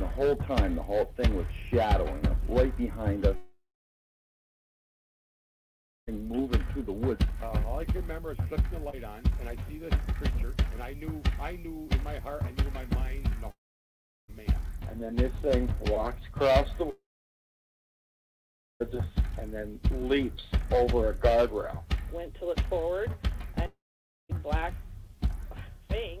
And the whole time, the whole thing was shadowing us right behind us. And moving through the woods. Uh, all I can remember is flipping the light on, and I see this creature, and I knew, I knew in my heart, I knew in my mind, no, man. And then this thing walks across the woods and then leaps over a guardrail. went to look forward, and black thing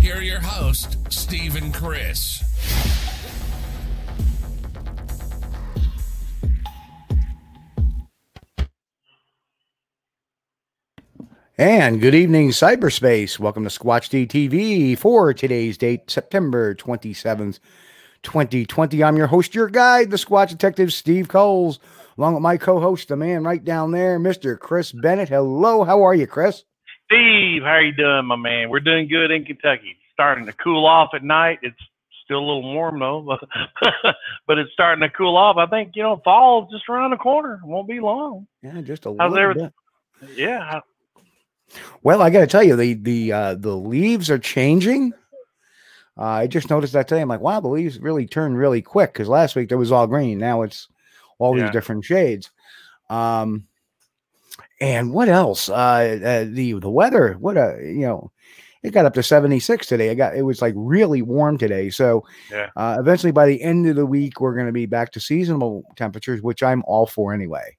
Here are your hosts, Steve and Chris. And good evening, cyberspace. Welcome to Squatch DTV for today's date, September 27th, 2020. I'm your host, your guide, the Squatch Detective, Steve Kulls, along with my co host, the man right down there, Mr. Chris Bennett. Hello, how are you, Chris? Steve, how you doing, my man? We're doing good in Kentucky. It's starting to cool off at night. It's still a little warm though, but it's starting to cool off. I think you know fall's just around the corner. It won't be long. Yeah, just a How's little everything? bit. Yeah, Well, I got to tell you, the the uh, the leaves are changing. Uh, I just noticed that today. I'm like, wow, the leaves really turn really quick because last week there was all green. Now it's all Yeah. these different shades. Um, and what else? Uh, uh, the the weather. What a you know, it got up to 76 today. I got it was like really warm today. So Yeah. uh, eventually by the end of the week we're going to be back to seasonal temperatures, which I'm all for anyway.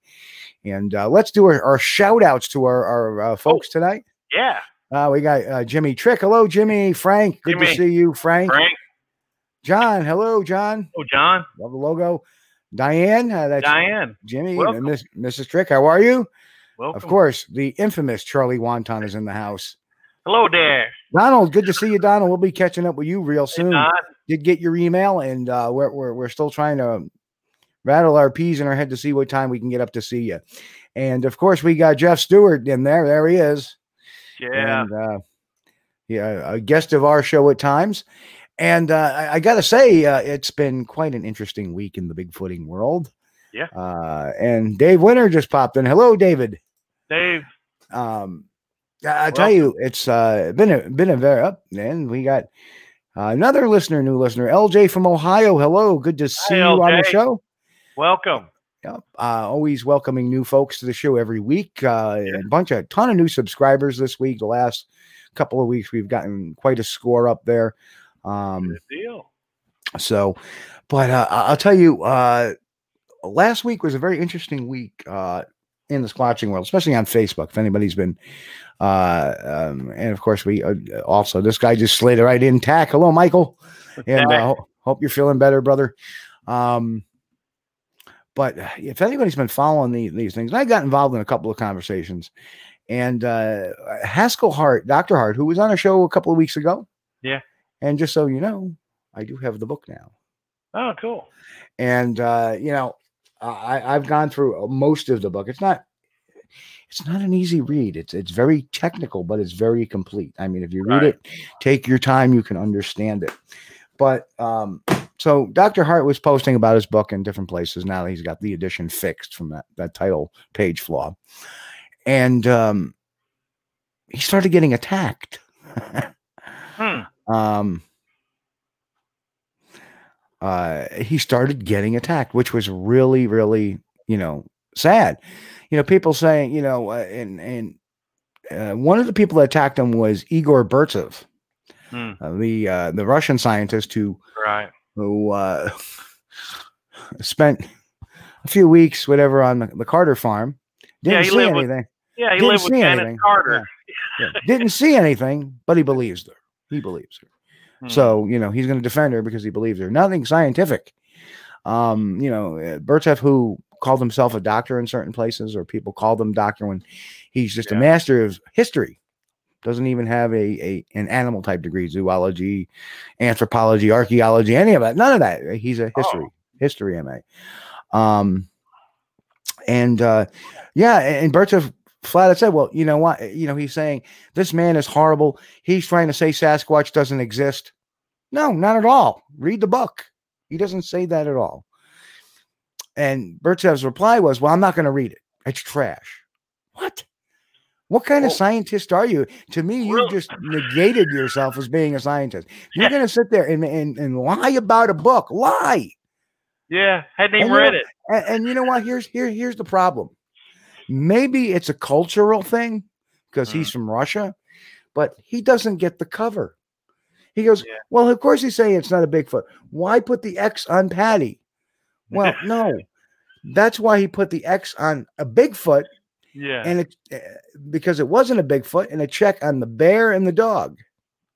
And uh, let's do our, our shout outs to our, our uh, folks tonight. yeah. Uh, we got uh, Jimmy Trick. Hello, Jimmy. Frank. Good to see you, Frank. Frank, John. Hello, John. oh John, Love the logo. Diane. Uh, that's Diane, Jimmy. welcome. And Miss, Mrs. Trick. How are you? Welcome. Of course, the infamous Charlie Wonton is in the house. Hello there. Donald, good to see you, Donald. We'll be catching up with you real soon. Don. Did get your email, and uh, we're, we're we're still trying to rattle our peas in our head to see what time we can get up to see you. And of course, we got Jeff Stewart in there. There he is. Yeah. and uh, yeah, a guest of our show at times. And uh, I, I got to say, uh, it's been quite an interesting week in the bigfooting world. Yeah. Uh, and Dave Winter just popped in. Hello, David. Dave. Um, I, I tell you, it's uh, been a been a very up. And we got uh, another listener, new listener, LJ from Ohio. Hello, good to see you on the show. Welcome. Yep. Uh, always welcoming new folks to the show every week. Uh, A bunch of ton of new subscribers this week. The last couple of weeks, we've gotten quite a score up there. Um, Good deal. so, but uh, I'll tell you, uh, last week was a very interesting week. In the squatching world, especially on Facebook. If anybody's been, uh, um, and of course, we uh, also this guy just slid right in. Tack, hello, Michael, and uh, hope you're feeling better, brother. Um, but if anybody's been following the, these things, I got involved in a couple of conversations, and uh, Haskell Hart, Doctor Hart, who was on a show a couple of weeks ago, Yeah. and just so you know, I do have the book now Oh, cool. and uh, you know, I, I've gone through most of the book. It's not, it's not an easy read. It's it's very technical, but it's very complete. I mean, if you read Right. it, take your time, you can understand it. But um, so Dr. Hart was posting about his book in different places. Now that he's got the edition fixed from that that title page flaw, and um, he started getting attacked. Hmm. um uh he started getting attacked which was really really you know sad you know people saying you know uh, and and uh, one of the people that attacked him was igor burtsev Hmm. uh, the uh, the russian scientist who Right. who uh spent a few weeks whatever on the, the carter farm didn't Yeah, he see lived with- anything Yeah, he Didn't lived with see Janet anything. Carter. yeah, didn't see anything but he believes her he believes her Hmm. so, you know, he's going to defend her because he believes her. Nothing scientific. Um, you know, uh, who called himself a doctor in certain places, or people call him doctor when he's just a master of history. Doesn't even have a, a an animal type degree, zoology, anthropology, archaeology, any of that. None of that. He's a history, history MA. Um, and uh, yeah, and, Burtsev flat out said, well, you know what? Eh, you know, he's saying this man is horrible. He's trying to say Sasquatch doesn't exist. No, not at all. Read the book. He doesn't say that at all. And Burtsev's reply was, Well, I'm not going to read it. It's trash. What? What kind of scientist are you? To me, you just negated yourself as being a scientist. You're going to sit there and, and, and lie about a book. Lie. Yeah, hadn't even And you read know- it. And, and you know what? Here's here here's the problem. Maybe it's a cultural thing because he's from Russia, but he doesn't get the cover. He goes, Yeah. well, of course he's saying it's not a Bigfoot. Why put the X on Patty? Well, no, that's why he put the X on a Bigfoot, Yeah, and it uh, because it wasn't a Bigfoot, and a check on the bear and the dog.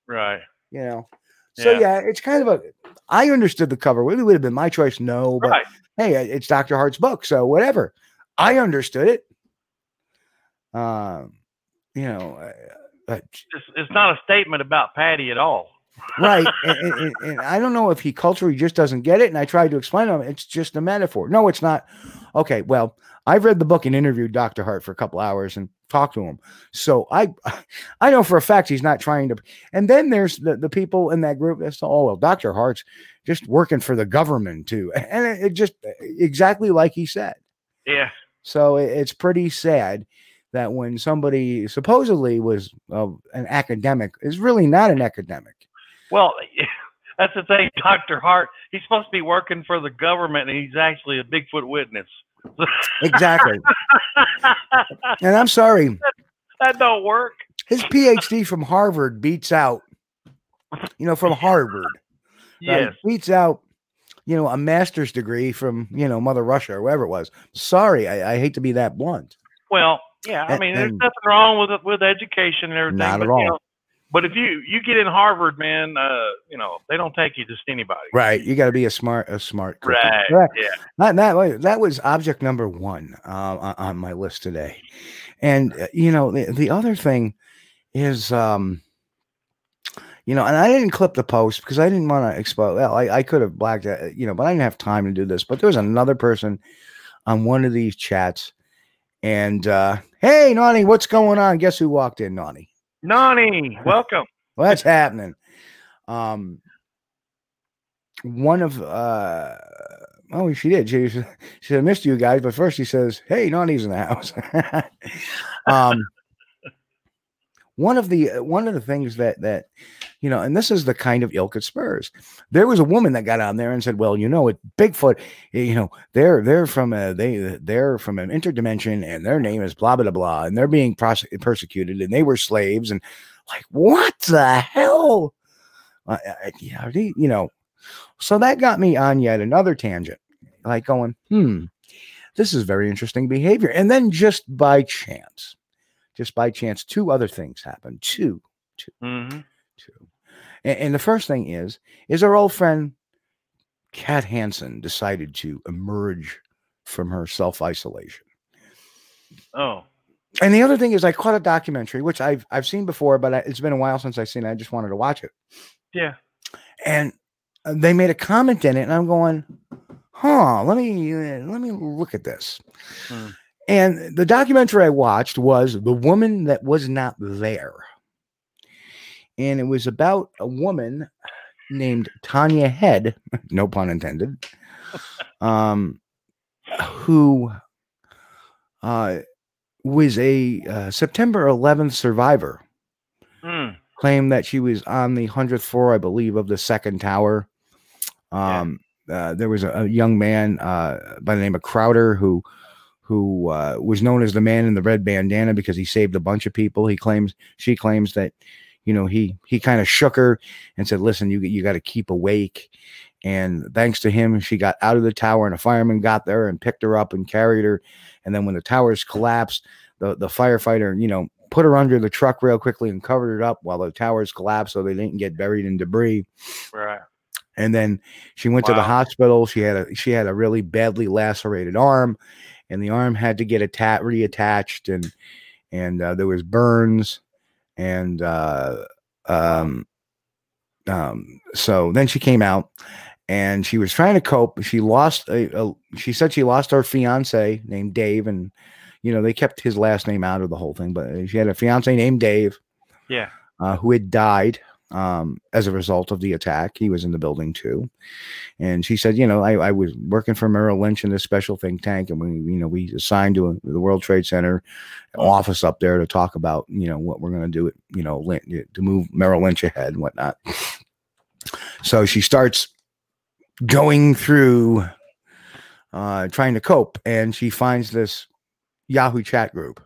right. You know, so Yeah. yeah, it's kind of a. I understood the cover. It would have been my choice. No, but Right. hey, it's Dr. Hart's book, so whatever. I understood it. Um, you know, uh, uh, It's, it's not a statement about Patty at all. right? and, and- and- I don't know if he culturally just doesn't get it. And I tried to explain to him, it's just a metaphor. No, it's not. Okay, well, I've read the book and interviewed Dr. Hart for a couple hours and talked to him, so I, I know for a fact he's not trying to. And then there's the, the people in that group that's oh well, Dr. Hart's just working for the government too, and it, it just exactly like he said. Yeah, So it- it's pretty sad that when somebody supposedly was uh, an academic is really not an academic. well, that's the thing. Doctor Hart, he's supposed to be working for the government, and he's actually a Bigfoot witness. Exactly. and I'm sorry, that don't work. his PhD from Harvard beats out, you know, from Harvard. right? Yes. Beats out, you know, a master's degree from, you know, Mother Russia or wherever it was. Sorry, I, I hate to be that blunt. Well, yeah. I And- mean, there's and- nothing wrong with with education and everything. Not but, at all. You know, but if you you get in Harvard, man, uh, you know they don't take you just anybody. Right. You got to be a smart, a smart. cookie. Right. Right. Yeah. That, that, wa- that was object number one uh, on, my list today. And, uh, you know, the, the other thing is, um, you know, and I didn't clip the post because I didn't want to expose. Well, I, I could have blacked it, you know, but I didn't have time to do this. But there was another person on one of these chats. And, uh, hey, Nani, what's going on? Guess who walked in, Nani? Nani, welcome. What's happening? Um, one of uh, oh, she did. She, she said, "I missed you guys," but first she says, "Hey, Nani's in the house." um, one of the one of the things that that you know, and this is the kind of ilk it spurs. There was a woman that got on there and said, "Well, you know, it Bigfoot, you know, they're they're from a they they're from an interdimension, and their name is blah blah blah, and they're being prose- persecuted, and they were slaves, and like what the hell?" Uh, uh, you know, so that got me on yet another tangent, like going, hmm. this is very interesting behavior. And then just by chance, just by chance, two other things happened. Two, hmm two. And, and the first thing is, is our old friend Kat Hansen decided to emerge from her self isolation. Oh, And the other thing is, I caught a documentary, which I've I've seen before, but I, it's been a while since I've seen it. I just wanted to watch it. yeah. and uh, they made a comment in it, and I'm going, "Huh? Let me uh, let me look at this." Hmm. And the documentary I watched was "The Woman That Was Not There," and it was about a woman named Tania Head, no pun intended, um, who uh, was a uh, September 11th survivor Mm. claimed that she was on the hundredth floor, I believe, of the second tower. Yeah. Um, uh, there was a, a young man uh, by the name of Crowther who who uh, was known as the man in the red bandana because he saved a bunch of people. He claims she claims that you know he he kind of shook her and said, "Listen, you you got to keep awake." And thanks to him, she got out of the tower, and a fireman got there and picked her up and carried her. And then when the towers collapsed, the the firefighter, you know, put her under the truck real quickly and covered it up while the towers collapsed so they didn't get buried in debris. Right. And then she went to the hospital. She had a she had a really badly lacerated arm, and the arm had to get atta- reattached, and and uh, there was burns, and uh, um, um, so then she came out, and she was trying to cope. She lost a, a she said she lost her fiance named Dave, and you know they kept his last name out of the whole thing, but she had a fiance named Dave Yeah. uh, who had died um, as a result of the attack. He was in the building too, and she said, you know, I, I was working for Merrill Lynch in this special think tank, and we, you know, we assigned to a, the World Trade Center office up there to talk about, you know, what we're going to do, it, you know, Lin- to move Merrill Lynch ahead and whatnot. So she starts going through, uh, trying to cope, and she finds this Yahoo chat group.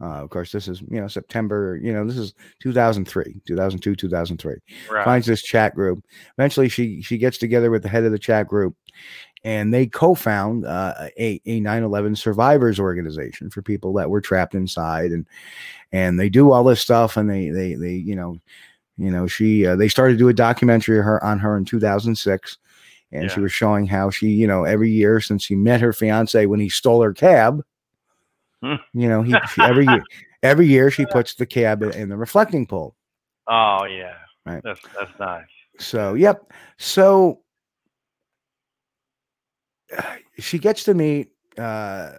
Uh, of course, this is you know September. You know this is 2003, 2002, 2003. Right. Finds this chat group. Eventually, she she gets together with the head of the chat group, and they co-found uh, a a 9/11 survivors organization for people that were trapped inside, and and they do all this stuff, and they they they you know you know she uh, they started to do a documentary of her on her in 2006. And she was showing how she, you know, every year since she met her fiance when he stole her cab. you know, he every year, every year she puts the cab in, the reflecting pool. Oh yeah. Right. That's that's nice. So, yep. So she gets to meet uh,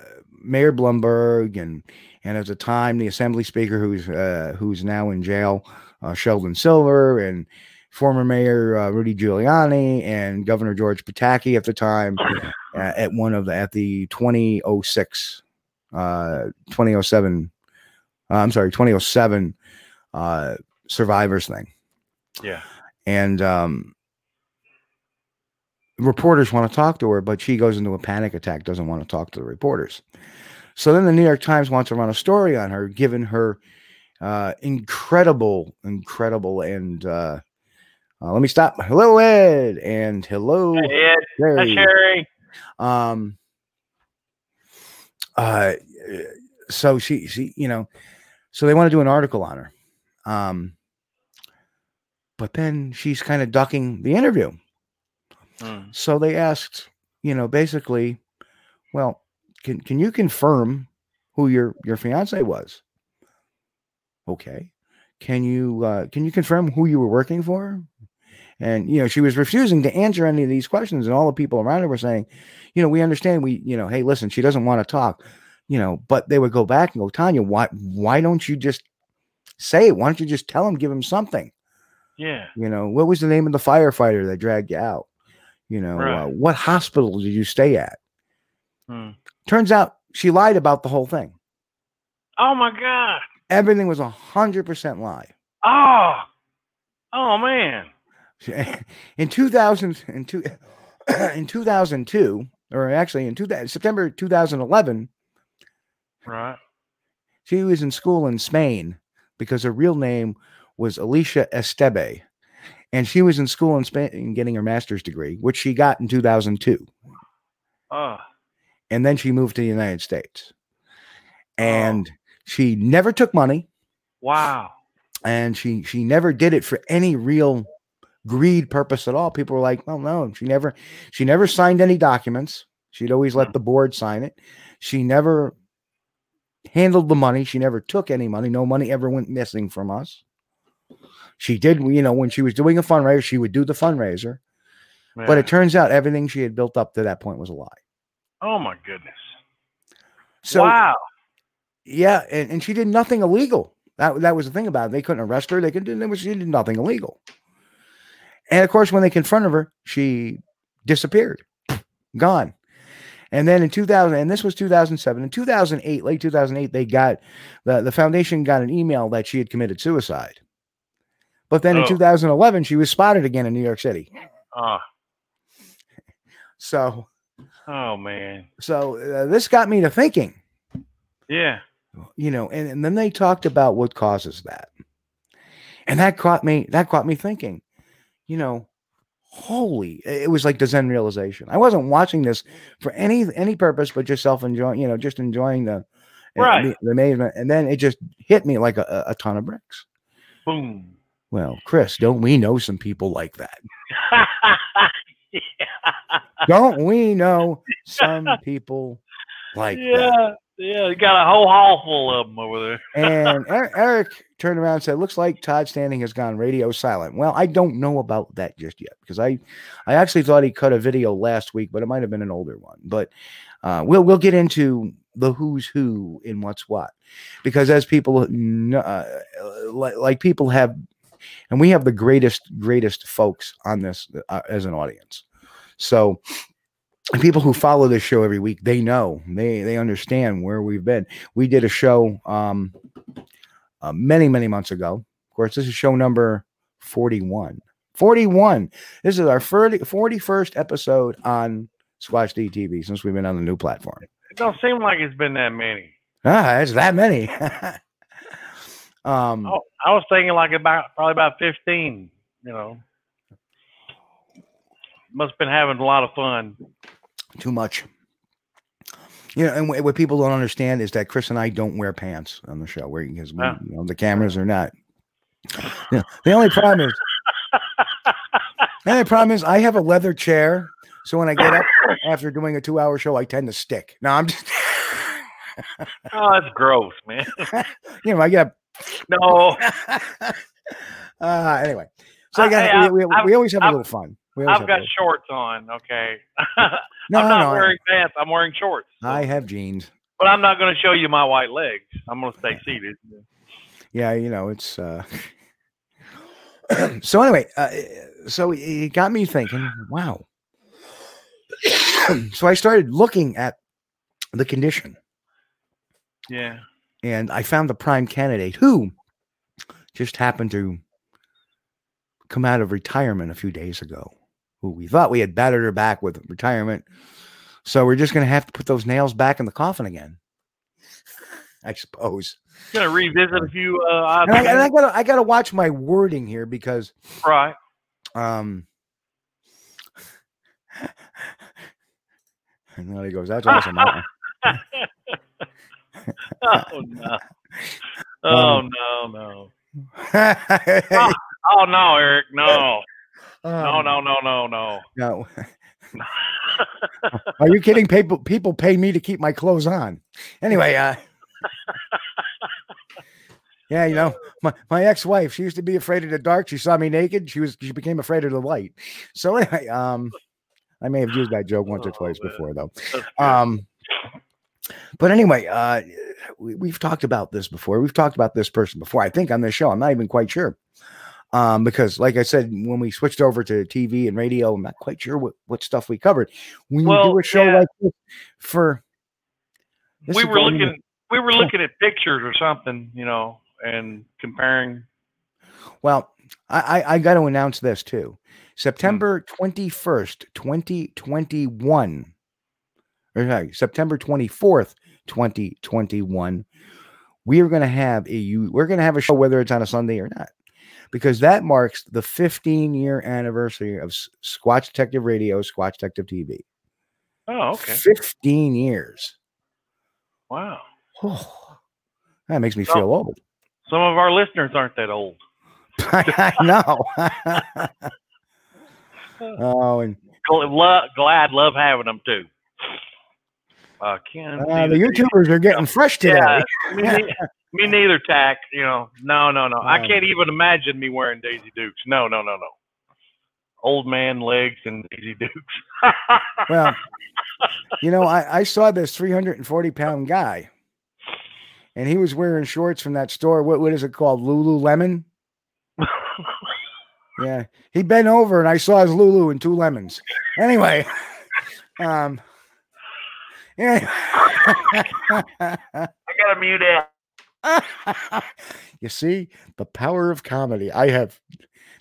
Mayor Bloomberg and and at the time the Assembly Speaker, who's uh, who's now in jail, uh, Sheldon Silver, and former Mayor uh, Rudy Giuliani and Governor George Pataki at the time uh, at one of the at the 2006 uh 2007 uh, I'm sorry 2007 uh survivors thing Yeah. and um reporters want to talk to her but she goes into a panic attack doesn't want to talk to the reporters so then the new york times wants to run a story on her given her uh incredible incredible and uh, uh let me stop hello ed and hello Hey, Ed. Hi, Sherry. Sherry. um uh so she she you know so they want to do an article on her. Um but then she's kind of ducking the interview. Mm. so they asked you know basically well can can you confirm who your your fiance was? Okay. Can you uh can you confirm who you were working for and you know she was refusing to answer any of these questions and all the people around her were saying you know we understand we you know hey listen she doesn't want to talk you know but they would go back and go tania why why don't you just say it why don't you just tell him give him something Yeah. you know what was the name of the firefighter that dragged you out you know uh, what hospital did you stay at Mm. turns out she lied about the whole thing Oh my God. everything was a hundred percent lie Oh. Oh man. In 2000 in, two, in 2002 or actually in two, september 2011 Right. she was in school in spain because her real name was alicia esteve and she was in school in spain getting her master's degree which she got in 2002 Oh. Ah. and then she moved to the United States. Oh. And she never took money Wow. and she she never did it for any real greed purpose at all. People were like, "Well, no, she never she never signed any documents. She'd always let mm. the board sign it. She never handled the money. She never took any money. No money ever went missing from us. She did, you know, when she was doing a fundraiser, she would do the fundraiser. But it turns out everything she had built up to that point was a lie. oh my goodness. So wow. yeah, and, and she did nothing illegal. That that was the thing about it. They couldn't arrest her. They could she did nothing illegal. And of course, when they confronted her, she disappeared, gone. And then in 2000, and this was 2007. In 2008, late 2008, they got the, the foundation got an email that she had committed suicide. But then in Oh. 2011, she was spotted again in New York City. Oh, So, oh man. so uh, this got me to thinking. Yeah. you know and, and then they talked about what causes that and that caught me that caught me thinking you know holy it was like the zen realization i wasn't watching this for any any purpose but just self enjoying you know just enjoying the uh, Right. the, the amazement and then it just hit me like a, a ton of bricks Boom. well chris don't we know some people like that yeah. don't we know some people like that yeah. You got a whole hall full of them over there. And Er- Eric turned around and said, "Looks like Todd Standing has gone radio silent." Well, I don't know about that just yet because I, I actually thought he cut a video last week, but it might have been an older one. But uh, we'll we'll get into the who's who in what's what because as people uh, like, like people have, and we have the greatest greatest folks on this uh, as an audience. So and people who follow this show every week, they know, they they understand where we've been. We did a show um uh, many many months ago. Of course, this is show number 41. 41. This is our 30, 41st episode on Squatch DTV since we've been on the new platform. It don't seem like it's been that many. Ah, it's that many. um Oh, I was thinking like about probably about fifteen. You know, must have been having a lot of fun. Too much. You know, and wh- what people don't understand is that Chris and I don't wear pants on the show, where because we, Ah. you know, the cameras are not. Yeah, the only problem is, the only problem is, I have a leather chair, so when I get up after doing a two-hour show, I tend to stick. No, I'm just, Oh, that's gross, man. you know, I get up. No, Uh, anyway, so I I- hey, we, we, I've- we always have a little fun. I've got shorts on. Okay, no, I'm no, not no. wearing pants. I'm wearing shorts. I have jeans. But I'm not going to show you my white legs. I'm going to stay seated. yeah you know it's uh so anyway uh, so it got me thinking wow so i started looking at the condition Yeah. and i found the prime candidate who just happened to come out of retirement a few days ago who we thought we had battered her back with retirement so we're just going to have to put those nails back in the coffin again i suppose Going to revisit a few uh, and I, and I gotta I gotta watch my wording here because right. um and then he goes. That's awesome. Oh no. Oh Um, no no. Oh no, Eric. No. No Um, no no no no. no. Are you kidding? People people pay me to keep my clothes on. Anyway, uh Yeah, you know, my, my ex-wife, she used to be afraid of the dark. She saw me naked. She was she became afraid of the light. So anyway, um I may have used that joke once or Oh, twice man. before though. Um, but anyway, uh, we, we've talked about this before. We've talked about this person before. I think on this show. I'm not even quite sure. Um, because like I said, when we switched over to TV and radio, I'm not quite sure what, what stuff we covered. When you do a show yeah. like this for this we were looking we were looking at pictures or something, you know, and comparing. Well, I, I, I got to announce this too. Hmm. September 21st, 2021, or sorry, September 24th, 2021, we are going to have a you we're going to have a show whether it's on a Sunday or not. Because that marks the 15 year anniversary of Squatch Detective Radio, Squatch Detective TV. Oh, okay. 15 years. Wow. Oh, that makes me feel old. Some of our listeners aren't that old. I know. oh, and Gl- lo- glad, love having them too. Uh, can't uh, the YouTubers are getting fresh today. Yeah, me, neither, Tack. You know, no, no, no. I can't even imagine me wearing Daisy Dukes. No, no, no, no. Old man legs and Daisy Dukes. Well, you know, I, I saw this 340 pound guy, and he was wearing shorts from that store. What what is it called? Lululemon. Yeah, he bent over, and I saw his Lulu and two lemons. Anyway, um, yeah. I gotta mute it. you see the power of comedy. I have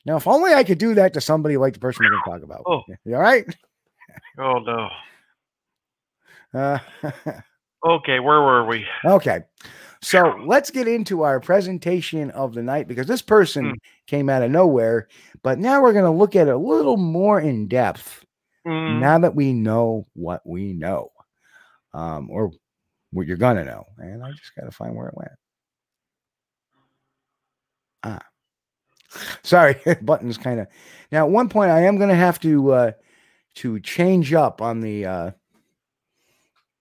now. If only I could do that to somebody like the person we're going to talk about. Oh. You all right? Oh no. Uh, Okay, where were we? okay. So let's get into our presentation of the night because this person Hmm. came out of nowhere, but now we're going to look at it a little more in depth Mm, now that we know what we know, um, or what you're going to know. And I just got to find where it went. Ah, sorry, buttons kind of. Now, at one point, I am going to have to uh, to change up on the uh,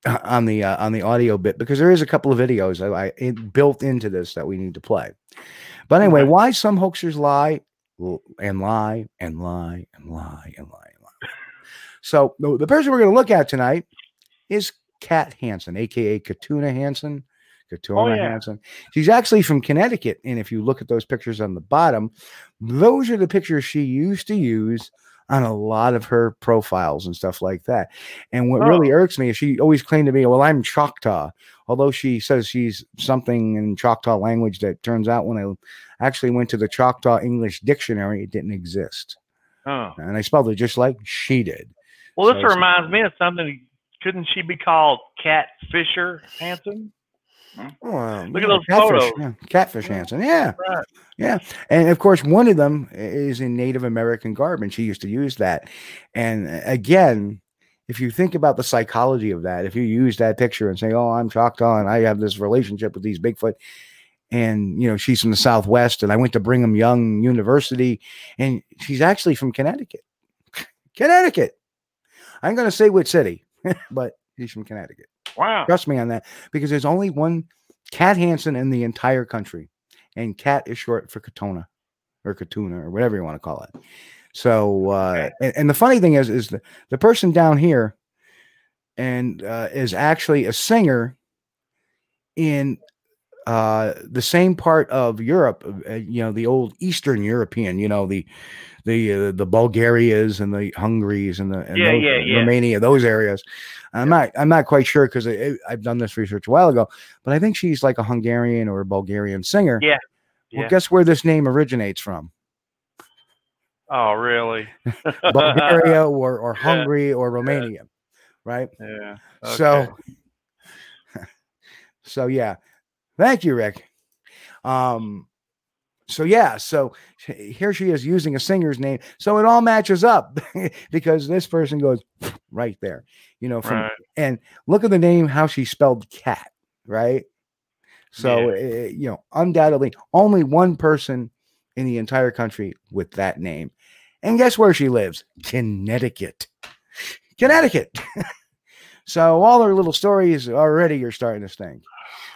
on the uh, on the audio bit because there is a couple of videos I, built into this that we need to play. But anyway, Okay. why some hoaxers lie and lie and lie and lie and lie and lie. So the, the person we're going to look at tonight is Kat Hansen, aka Katuna Hansen. Katuna oh, yeah. Hansen. She's actually from Connecticut, and if you look at those pictures on the bottom, those are the pictures she used to use on a lot of her profiles and stuff like that. And what really oh. irks me is she always claimed to be, "Well, I'm Choctaw," although she says she's something in Choctaw language that turns out when I actually went to the Choctaw English dictionary, it didn't exist, oh. and I spelled it just like she did. Well, this So- reminds me of something. Couldn't she be called Cat Fisher Hanson? Well, Look at those catfish, photos. yeah, catfish Hansen, yeah, Right. yeah, and of course one of them is in Native American garb, and she used to use that. And uh, again, if you think about the psychology of that, if you use that picture and say, "Oh, I'm Choctaw and I have this relationship with these Bigfoot," and you know she's from the Southwest, and I went to Brigham Young University, and she's actually from Connecticut, Connecticut. I'm going to say which city, but she's from Connecticut. Wow. Trust me on that because there's only one Cat Hansen in the entire country, and Cat is short for Katona or Katuna or whatever you want to call it. So, uh, and, and the funny thing is, is the, the person down here and uh, is actually a singer in uh, the same part of Europe, uh, you know, the old Eastern European, you know, the the uh, the Bulgarias and the Hungaries and the and Yeah, those- yeah, yeah. Romania, those areas. I'm not I'm not quite sure because I've done this research a while ago, but I think she's like a Hungarian or a Bulgarian singer. Yeah, Well, guess where this name originates from? Oh, really? Bulgaria or or Yeah. Hungary or Romania, right? yeah. So, so yeah, thank you, Rick. Um, so yeah, so here she is using a singer's name, so it all matches up because this person goes right there, you know. From Right. and look at the name, how she spelled cat, right? So Yeah. uh, you know, undoubtedly, only one person in the entire country with that name, and guess where she lives? Connecticut, Connecticut. so all her little stories already you're starting to stink.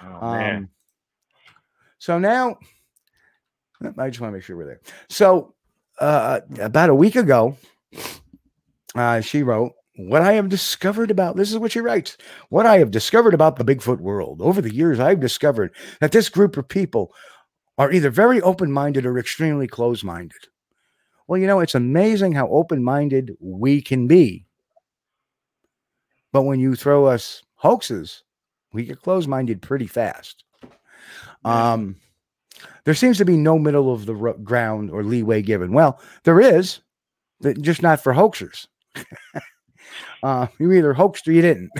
Oh. Um, so now, I just want to make sure we're there. So, uh, about a week ago, uh, she wrote, What I have discovered about this is what she writes. What I have discovered about the Bigfoot world. Over the years, I've discovered that this group of people are either very open minded or extremely close minded. Well, you know, it's amazing how open minded we can be. But when you throw us hoaxes, we get close minded pretty fast. Um, there seems to be no middle of the ro- ground or leeway given. Well, there is, but just not for hoaxers. uh, you either hoaxed or you didn't.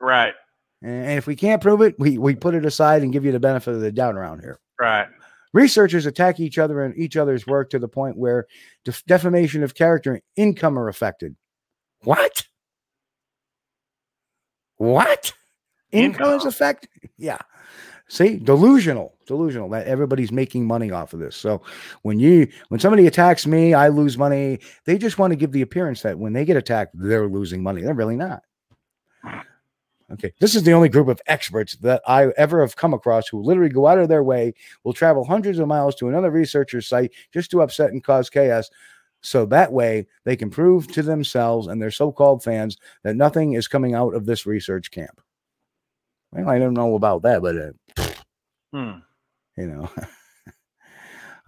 Right. And if we can't prove it, we, we put it aside and give you the benefit of the doubt around here. Right. Researchers attack each other and each other's work to the point where def- defamation of character and income are affected. What? What? Income is Income. effect? Yeah. See, delusional, delusional that everybody's making money off of this. So when you when somebody attacks me, I lose money. They just want to give the appearance that when they get attacked, they're losing money. They're really not. Okay. This is the only group of experts that I ever have come across who literally go out of their way, will travel hundreds of miles to another researcher's site just to upset and cause chaos. So that way they can prove to themselves and their so-called fans that nothing is coming out of this research camp. Well, I don't know about that, but uh, Hmm. you know.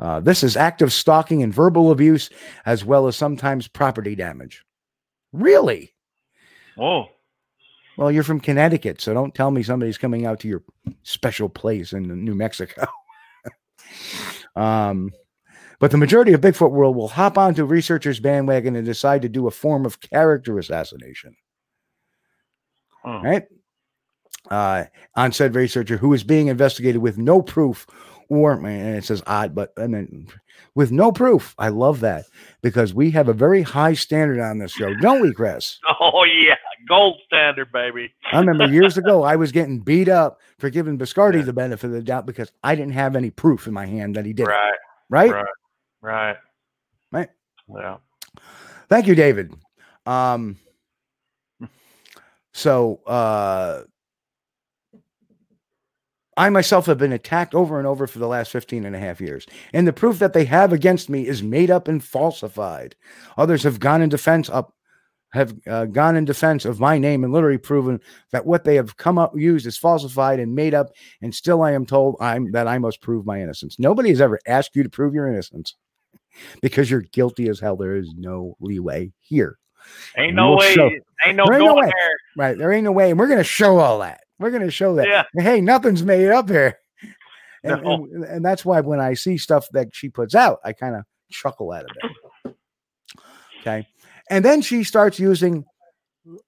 Uh, this is active stalking and verbal abuse, as well as sometimes property damage. Really? Oh. Well, you're from Connecticut, so don't tell me somebody's coming out to your special place in New Mexico. um, but the majority of Bigfoot world will hop onto researchers' bandwagon and decide to do a form of character assassination. Right? Uh, on said researcher who is being investigated with no proof or and it says odd, but I mean with no proof. I love that because we have a very high standard on this show, don't we, Chris? Oh yeah, gold standard, baby. I remember years ago I was getting beat up for giving Biscardi Yeah. the benefit of the doubt because I didn't have any proof in my hand that he did. Right, Right? right, right, Right. Yeah. Thank you, David. Um, so uh, I myself have been attacked over and over for the last 15 and a half years. And the proof that they have against me is made up and falsified. Others have gone in defense up have uh, gone in defense of my name and literally proven that what they have come up used is falsified and made up and still I am told I'm that I must prove my innocence. Nobody has ever asked you to prove your innocence because you're guilty as hell. There is no leeway here. Ain't no way. show- Ain't no There ain't no going way. there. Right. There ain't no way. And we're going to show all that. We're going to show that. Yeah. Hey, nothing's made up here. And, No. and, and that's why when I see stuff that she puts out, I kind of chuckle at it. Okay. And then she starts using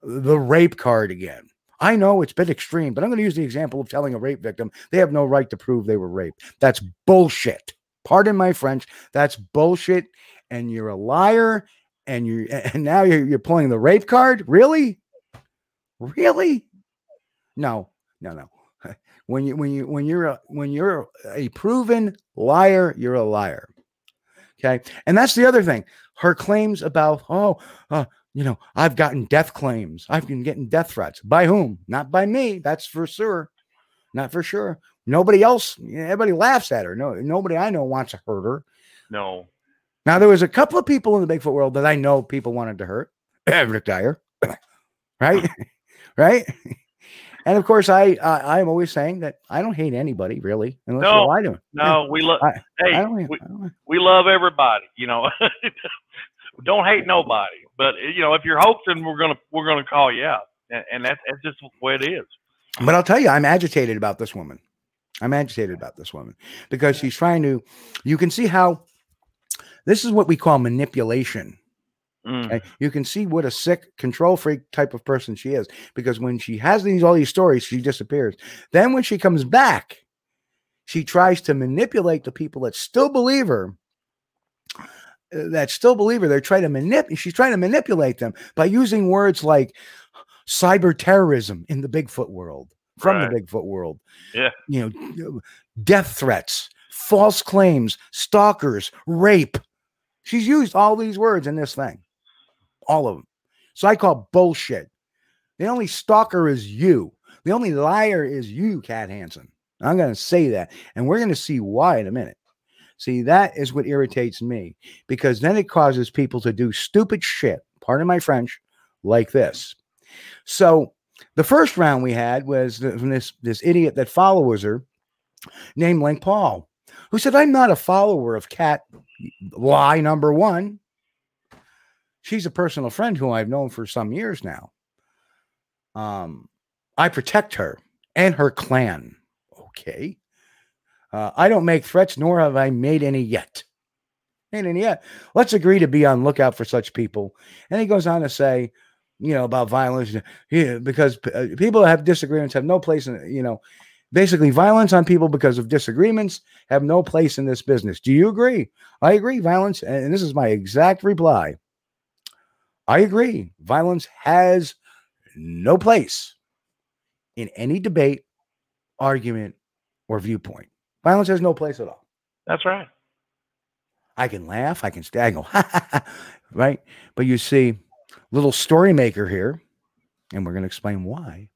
the rape card again. I know it's a bit extreme, but I'm going to use the example of telling a rape victim they have no right to prove they were raped. That's bullshit. Pardon my French. That's bullshit. And you're a liar. And you and now you're you're pulling the rape card. Really? Really? No, no, no. When you when you when you're a when you're a proven liar, you're a liar. Okay. And that's the other thing. Her claims about, oh, uh, you know, I've gotten death claims. I've been getting death threats. By whom? Not by me. That's for sure. Not for sure. Nobody else, everybody laughs at her. No, nobody I know wants to hurt her. No. Now, there was a couple of people in the Bigfoot world that I know people wanted to hurt. Rick Dyer, right? right? And of course, I, I I'm always saying that I don't hate anybody really, unless No, you're to me. No, we love. Hey, I don't, we, we love everybody. You know, don't hate nobody. But you know, if you're hoaxing, we're gonna we're gonna call you out, and, and that's that's just the way it is. But I'll tell you, I'm agitated about this woman. I'm agitated about this woman because she's trying to. You can see how this is what we call manipulation. Mm. You can see what a sick control freak type of person she is because when she has these all these stories, she disappears. Then when she comes back, she tries to manipulate the people that still believe her. uh, That still believe her. They're trying to manipulate. She's trying to manipulate them by using words like cyber terrorism in the Bigfoot world, from the Bigfoot world. Yeah. You know, death threats, false claims, stalkers, rape. She's used all these words in this thing, all of them. So I call bullshit. The only stalker is you. The only liar is you, Cat Hansen. I'm going to say that, and we're going to see why in a minute. See, that is what irritates me because then it causes people to do stupid shit. Pardon my French, like this. So the first round we had was from this this idiot that follows her, named Link Paul, who said, "I'm not a follower of Cat." Lie number one. She's a personal friend who I've known for some years now. Um, I protect her and her clan. Okay. Uh, I don't make threats, nor have I made any yet. Made any yet. Let's agree to be on lookout for such people. And he goes on to say, you know, about violence, yeah, because uh, people that have disagreements have no place in, you know, basically violence on people because of disagreements have no place in this business. Do you agree? I agree. Violence, and this is my exact reply. I agree. Violence has no place in any debate, argument, or viewpoint. Violence has no place at all. That's right. I can laugh, I can stay, I can go, ha, ha, ha, right? But you see, little story maker here, and we're going to explain why.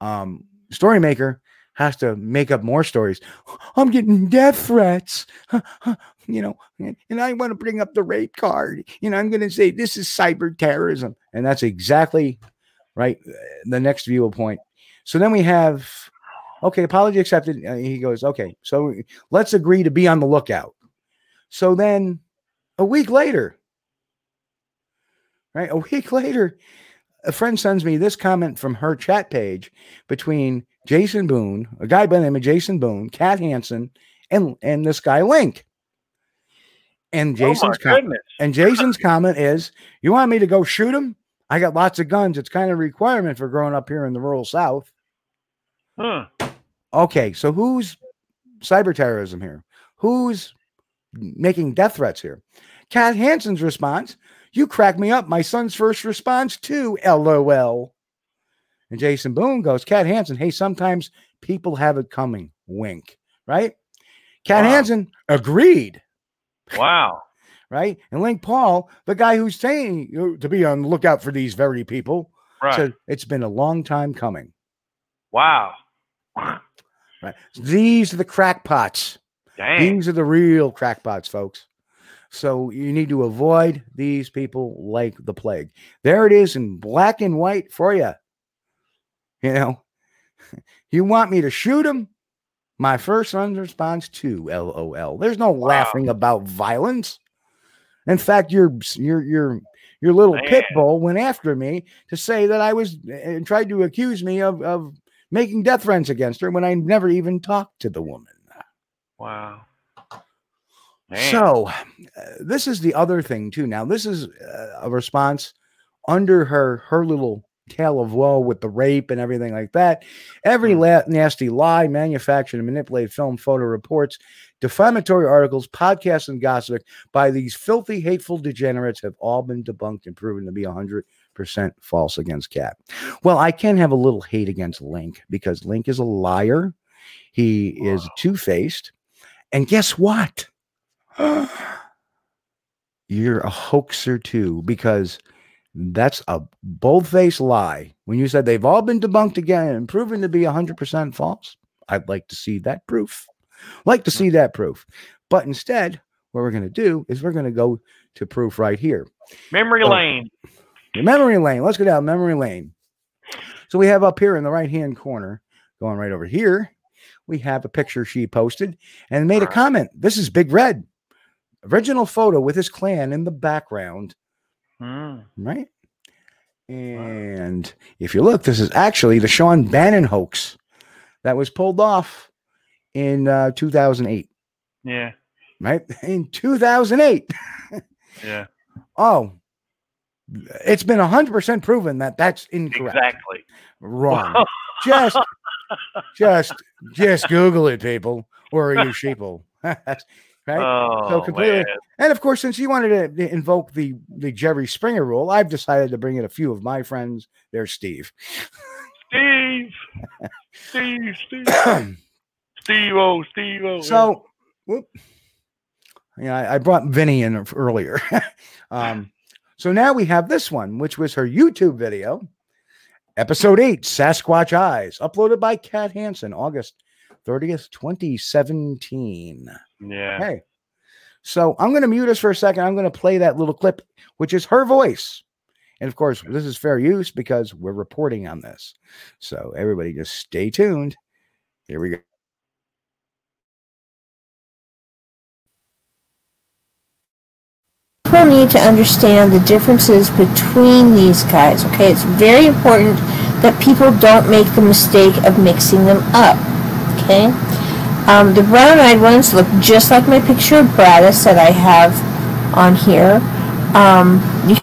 Um, story maker has to make up more stories. I'm getting death threats, you know, and, I want to bring up the rape card. You know, I'm going to say this is cyber terrorism, and that's exactly right. The next viewpoint. So then we have, okay, apology accepted. Uh, he goes, okay, so let's agree to be on the lookout. So then a week later, right? A week later, a friend sends me this comment from her chat page between Jason Boone, a guy by the name of Jason Boone, Kat Hansen, and and this guy Link. And oh Jason's com- and Jason's comment is, "You want me to go shoot him? I got lots of guns. It's kind of a requirement for growing up here in the rural South." Huh. Okay, so who's cyber terrorism here? Who's making death threats here? Kat Hansen's response, you crack me up. My son's first response too, LOL. And Jason Boone goes, Kat Hansen, hey, sometimes people have it coming. Wink. Right? Kat Wow. Hansen agreed. Wow. Right? And Link Paul, the guy who's saying to be on the lookout for these very people, Right. said it's been a long time coming. wow. Right? These are the crackpots. Dang. These are the real crackpots, folks. So you need to avoid these people like the plague. There it is in black and white for you. You know, you want me to shoot him? My first response to LOL. There's no laughing about violence. In fact, your your your your little pit bull went after me to say that I was and tried to accuse me of of making death threats against her when I never even talked to the woman. Wow. Man. So, uh, this is the other thing too. Now, this is uh, a response under her her little tale of woe with the rape and everything like that. Every Hmm. la- nasty lie, manufactured and manipulated film, photo reports, defamatory articles, podcasts, and gossip by these filthy, hateful degenerates have all been debunked and proven to be hundred percent false against Kat. Well, I can have a little hate against Link because Link is a liar. He is two faced. And guess what? You're a hoaxer too, because that's a bold faced lie. When you said they've all been debunked again and proven to be 100% false, I'd like to see that proof. Like to hmm. see that proof. But instead, what we're going to do is we're going to go to proof right here. Memory Oh. lane. Memory lane. Let's go down memory lane. So we have up here in the right hand corner, going right over here, we have a picture she posted and made a comment. This is Big Red. Original photo with his clan in the background, Hmm. right? And if you look, this is actually the Sean Bannon hoax that was pulled off in uh, 2008, Yeah. right? In 2008. Yeah. Oh, it's been 100% proven that that's incorrect. Exactly. Wrong. just, just, just Google it, people, or are you sheeple? Right? Oh, completely- man. And of course, since you wanted to invoke the the Jerry Springer rule, I've decided to bring in a few of my friends. There's Steve. Steve. Steve. Steve. Steve. Oh, Steve. Oh. so, whoop. Yeah, I, I brought Vinny in earlier. um, so now we have this one, which was her YouTube video, episode eight, Sasquatch Eyes, uploaded by Kat Hansen, August 30th, 2017. yeah. Hey. So I'm going to mute us for a second. I'm going to play that little clip, which is her voice. And of course, this is fair use because we're reporting on this. So everybody just stay tuned. Here we go. people need to understand the differences between these guys. Okay, it's very important that people don't make the mistake of mixing them up. Okay, um, the brown-eyed ones look just like my picture of Bradis that I have on here. Um, you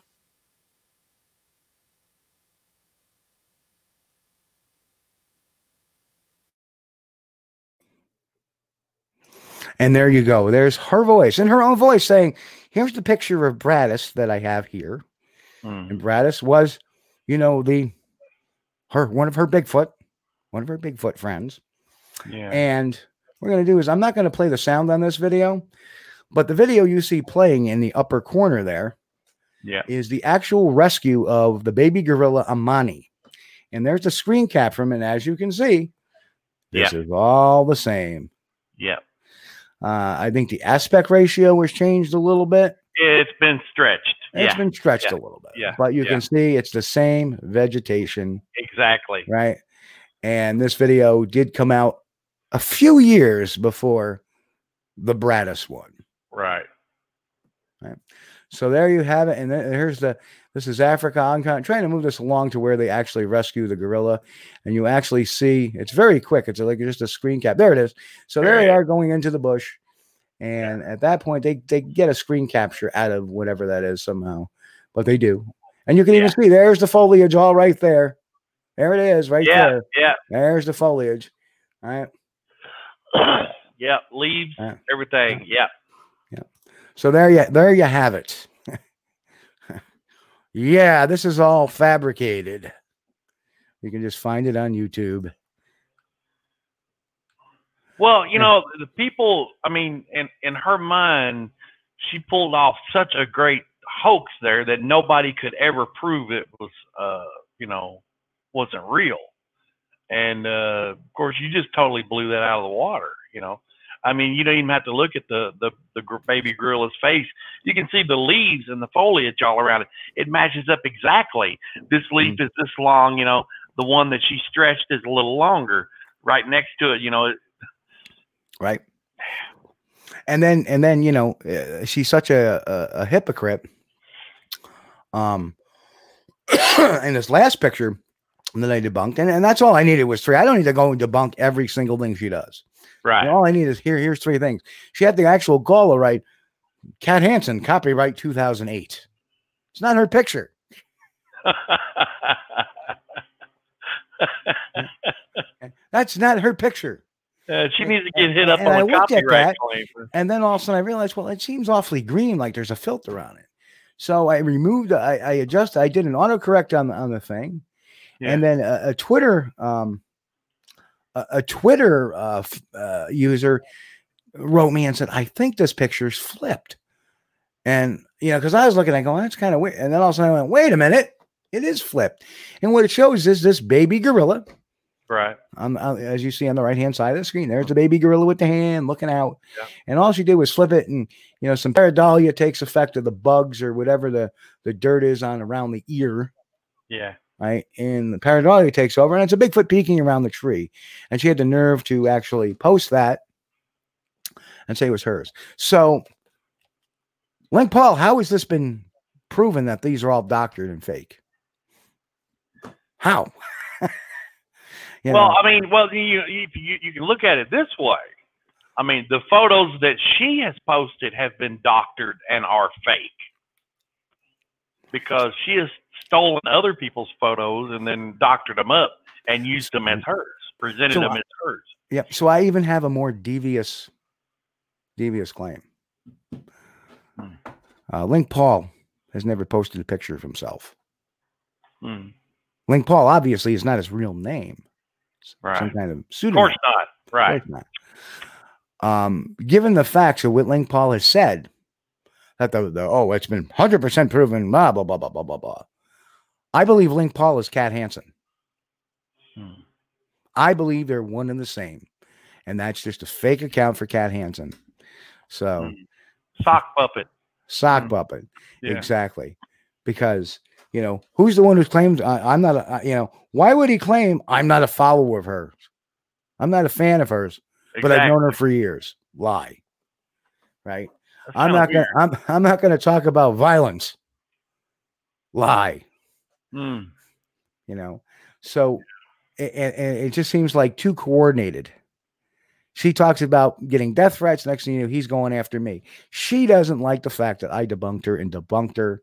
And there you go. There's her voice in her own voice saying, Here's the picture of Bradis that I have here. Hmm. And Bradis was, you know, the her one of her Bigfoot, one of her Bigfoot friends. Yeah. And what we're going to do is I'm not going to play the sound on this video, but the video you see playing in the upper corner there yeah. is the actual rescue of the baby gorilla Amani. And there's the screen cap from it. And as you can see, this is all the same. Yeah. Uh, I think the aspect ratio was changed a little bit. It's been stretched. It's yeah. been stretched Yeah. a little bit. Yeah. But you Yeah. can see it's the same vegetation, Exactly. right? And this video did come out a few years before the Bradis one. Right. So there you have it. And then here's the this is Africa. I'm trying to move this along to where they actually rescue the gorilla. And you actually see it's very quick. It's like just a screen cap. There it is. So there they are going into the bush. And at that point, they, they get a screen capture out of whatever that is somehow. But they do. And you can even see there's the foliage all right there. There it is, right yeah. there. Yeah. There's the foliage. All right. yeah. Leaves, Yeah. everything. Yeah. yeah. So there you there you have it. yeah, this is all fabricated. You can just find it on YouTube. Well, you know, the people, I mean, in, in her mind, she pulled off such a great hoax there that nobody could ever prove it was, uh, you know, wasn't real. And uh, of course, you just totally blew that out of the water, you know. I mean, you don't even have to look at the, the, the baby gorilla's face. You can see the leaves and the foliage all around it. It matches up exactly. This leaf is this long, you know, the one that she stretched is a little longer. Right next to it, you know, it, right? And then and then you know uh, she's such a, a, a hypocrite. Um, in this last picture that I debunked, and, and that's all I needed was three. I don't need to go and debunk every single thing she does. right. All I need is here. Here's three things. She had the actual to write. Kat Hansen, copyright 2008. It's not her picture. That's not her picture. Uh, she needs to get hit up and on looked at copyright that, claim. And then all of a sudden I realized, well, it seems awfully green, like there's a filter on it. So I removed, I, I adjusted, I did an autocorrect on, on the thing. Yeah. And then a, a Twitter, um, a, a Twitter uh, f- uh, user wrote me and said, I think this picture's flipped. And, you know, because I was looking, I going, that's kind of weird. And then all of a sudden I went, wait a minute, it is flipped. And what it shows is this baby gorilla Right. um, as you see on the right hand side of the screen. There's the baby gorilla with the hand looking out, Yeah. and all she did was flip it, and you know some pareidolia takes effect of the bugs or whatever the the dirt is on around the ear, Yeah. Right? And the pareidolia takes over, and it's a Bigfoot peeking around the tree, and she had the nerve to actually post that and say it was hers. So, Link Paul, how has this been proven that these are all doctored and fake? How? Well, know? I mean, well, you, you you can look at it this way. I mean, the photos that she has posted have been doctored and are fake because she has stolen other people's photos and then doctored them up and used them as hers, presented So them I- as hers. Yep. So I even have a more devious, devious claim. Hmm. Uh, Link Paul has never posted a picture of himself. Hmm. Link Paul obviously is not his real name. Right. Some kind of pseudonym. Of course not. Right. Course not. Um, given the facts of what Link Paul has said, that the, the oh, it's been hundred percent proven, blah blah blah blah blah blah blah. I believe Link Paul is Kat Hansen. Hmm. I believe they're one and the same, and that's just a fake account for Kat Hansen. So Hmm. Sock puppet. sock Hmm. puppet, Yeah. exactly, because you know who's the one who claims I, I'm not. A, you know why would he claim I'm not a follower of hers? I'm not a fan of hers, but I've known her for years. Lie, right? That's I'm not gonna. I'm I'm not gonna talk about violence. Lie, Hmm. you know. So, and, and it just seems like too coordinated. She talks about getting death threats. Next thing you know, he's going after me. She doesn't like the fact that I debunked her and debunked her.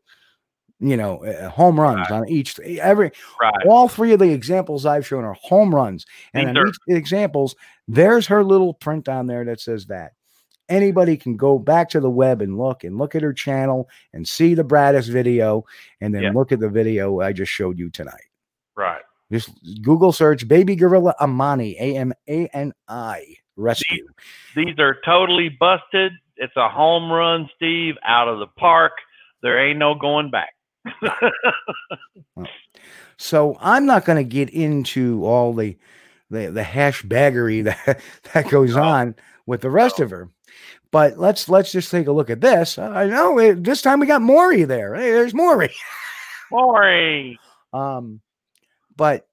You know, uh, home runs on each every Right. all three of the examples I've shown are home runs, and on are- each examples, there's her little print on there that says that. Anybody can go back to the web and look and look at her channel and see the Bradis video, and then Yeah. look at the video I just showed you tonight. Right. Just Google search baby gorilla Amani, A M A N I rescue. These are totally busted. It's a home run, Steve, out of the park. There ain't no going back. So I'm not going to get into all the the, the hash baggery that that goes on with the rest of her. But let's let's just take a look at this. I know it, this time we got Maury there. Hey, there's Maury. Maury. Um, but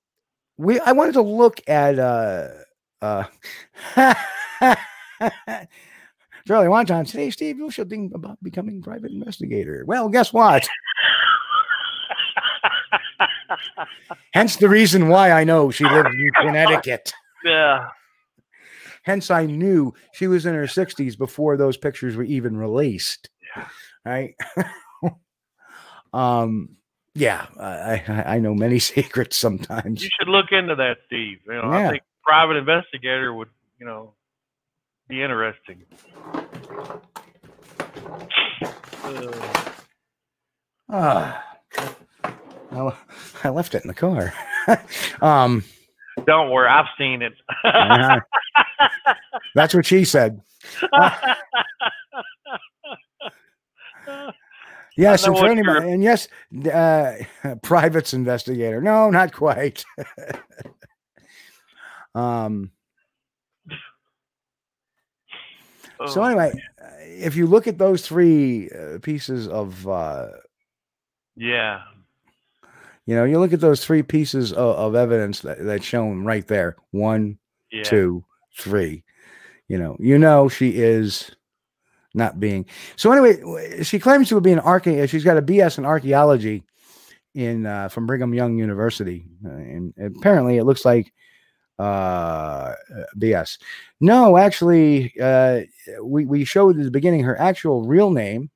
we I wanted to look at uh uh Charlie Wonton today, Steve, you should think about becoming private investigator. Well, guess what? Hence the reason why I know she lived in Connecticut. yeah. Hence I knew she was in her 60s before those pictures were even released. Right? um yeah, I, I know many secrets sometimes. You should look into that, Steve. You know, Yeah. I think private investigator would, you know, be interesting. Uh, Ah, I, I left it in the car. um, don't worry, I've seen it. That's what she said. Yes, and for anybody, and yes, uh, private's investigator. No, not quite. um. So Oh, anyway, uh, if you look at those three uh, pieces of, uh, yeah, you know, you look at those three pieces of, of evidence that, that's shown right there. One, yeah. two, three. You know, you know she is not being. So anyway, she claims to be an archae. She's got a BS in archaeology in uh, from Brigham Young University, uh, and apparently it looks like uh BS. No, actually, uh, we we showed at the beginning her actual real name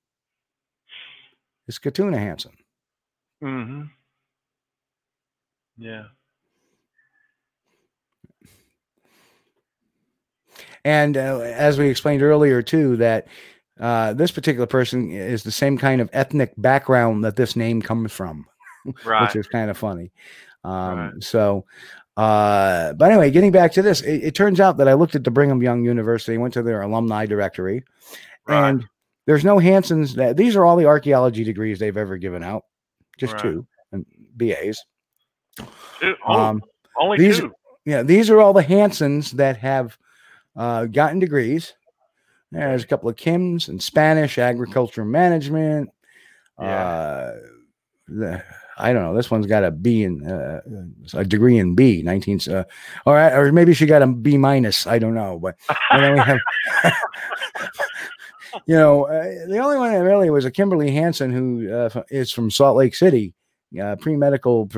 is Katuna Hansen. Mm-hmm. Yeah. And uh, as we explained earlier, too, that uh, this particular person is the same kind of ethnic background that this name comes from, Right. which is kind of funny. Um, Right. So, uh, but anyway, getting back to this, it, it turns out that I looked at the Brigham Young University, went to their alumni directory, Right. and there's no Hansons. That these are all the archaeology degrees they've ever given out, just two and BAs. Two- oh, Um, only these- two. yeah, these are all the Hansons that have uh, gotten degrees. There's a couple of Kims in Spanish, agriculture management. Yeah. Uh, the, I don't know. This one's got a B in uh, a degree in B, 19. Uh, all right, or maybe she got a B minus. I don't know, but and then we have, you know, uh, the only one that really was a Kimberly Hansen who uh, is from Salt Lake City, uh, pre medical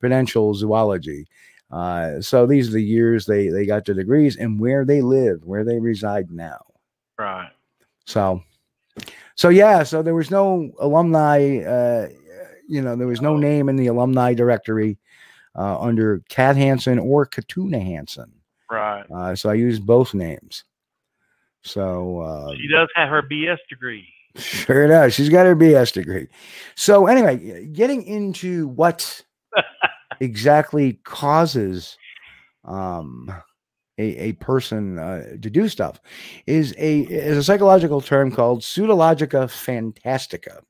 prudential zoology. Uh, so these are the years they they got their degrees and where they live, where they reside now. Right. So, so yeah, so there was no alumni. Uh, you know, there was no name in the alumni directory uh, under Kat Hansen or Katuna Hansen. Right. Uh, so I used both names. So uh, She does have her BS degree. sure does. She's got her BS degree. So anyway, getting into what exactly causes um, a, a person uh, to do stuff is a is a psychological term called pseudologica fantastica,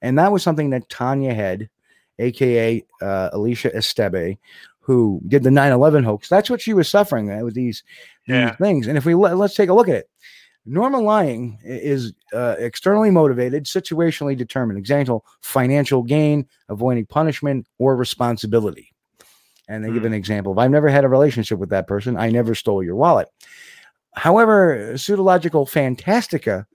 and that was something that Tania Head, aka uh, Alicia Esteve, who did the 9/11 hoax. That's what she was suffering uh, with these these things. And if we let, let's take a look at it. Normal lying is uh, externally motivated, situationally determined. Example: financial gain, avoiding punishment or responsibility. And they give Hmm. an example of I've never had a relationship with that person. I never stole your wallet. However, pseudological fantastica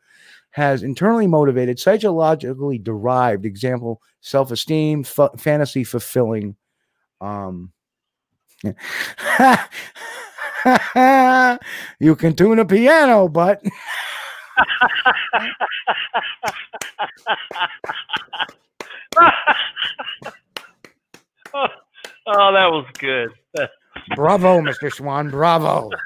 has internally motivated, psychologically derived example, self-esteem, fu- fantasy fulfilling. Um, you can tune a piano, but oh, that was good. bravo, Mr. Swan, bravo.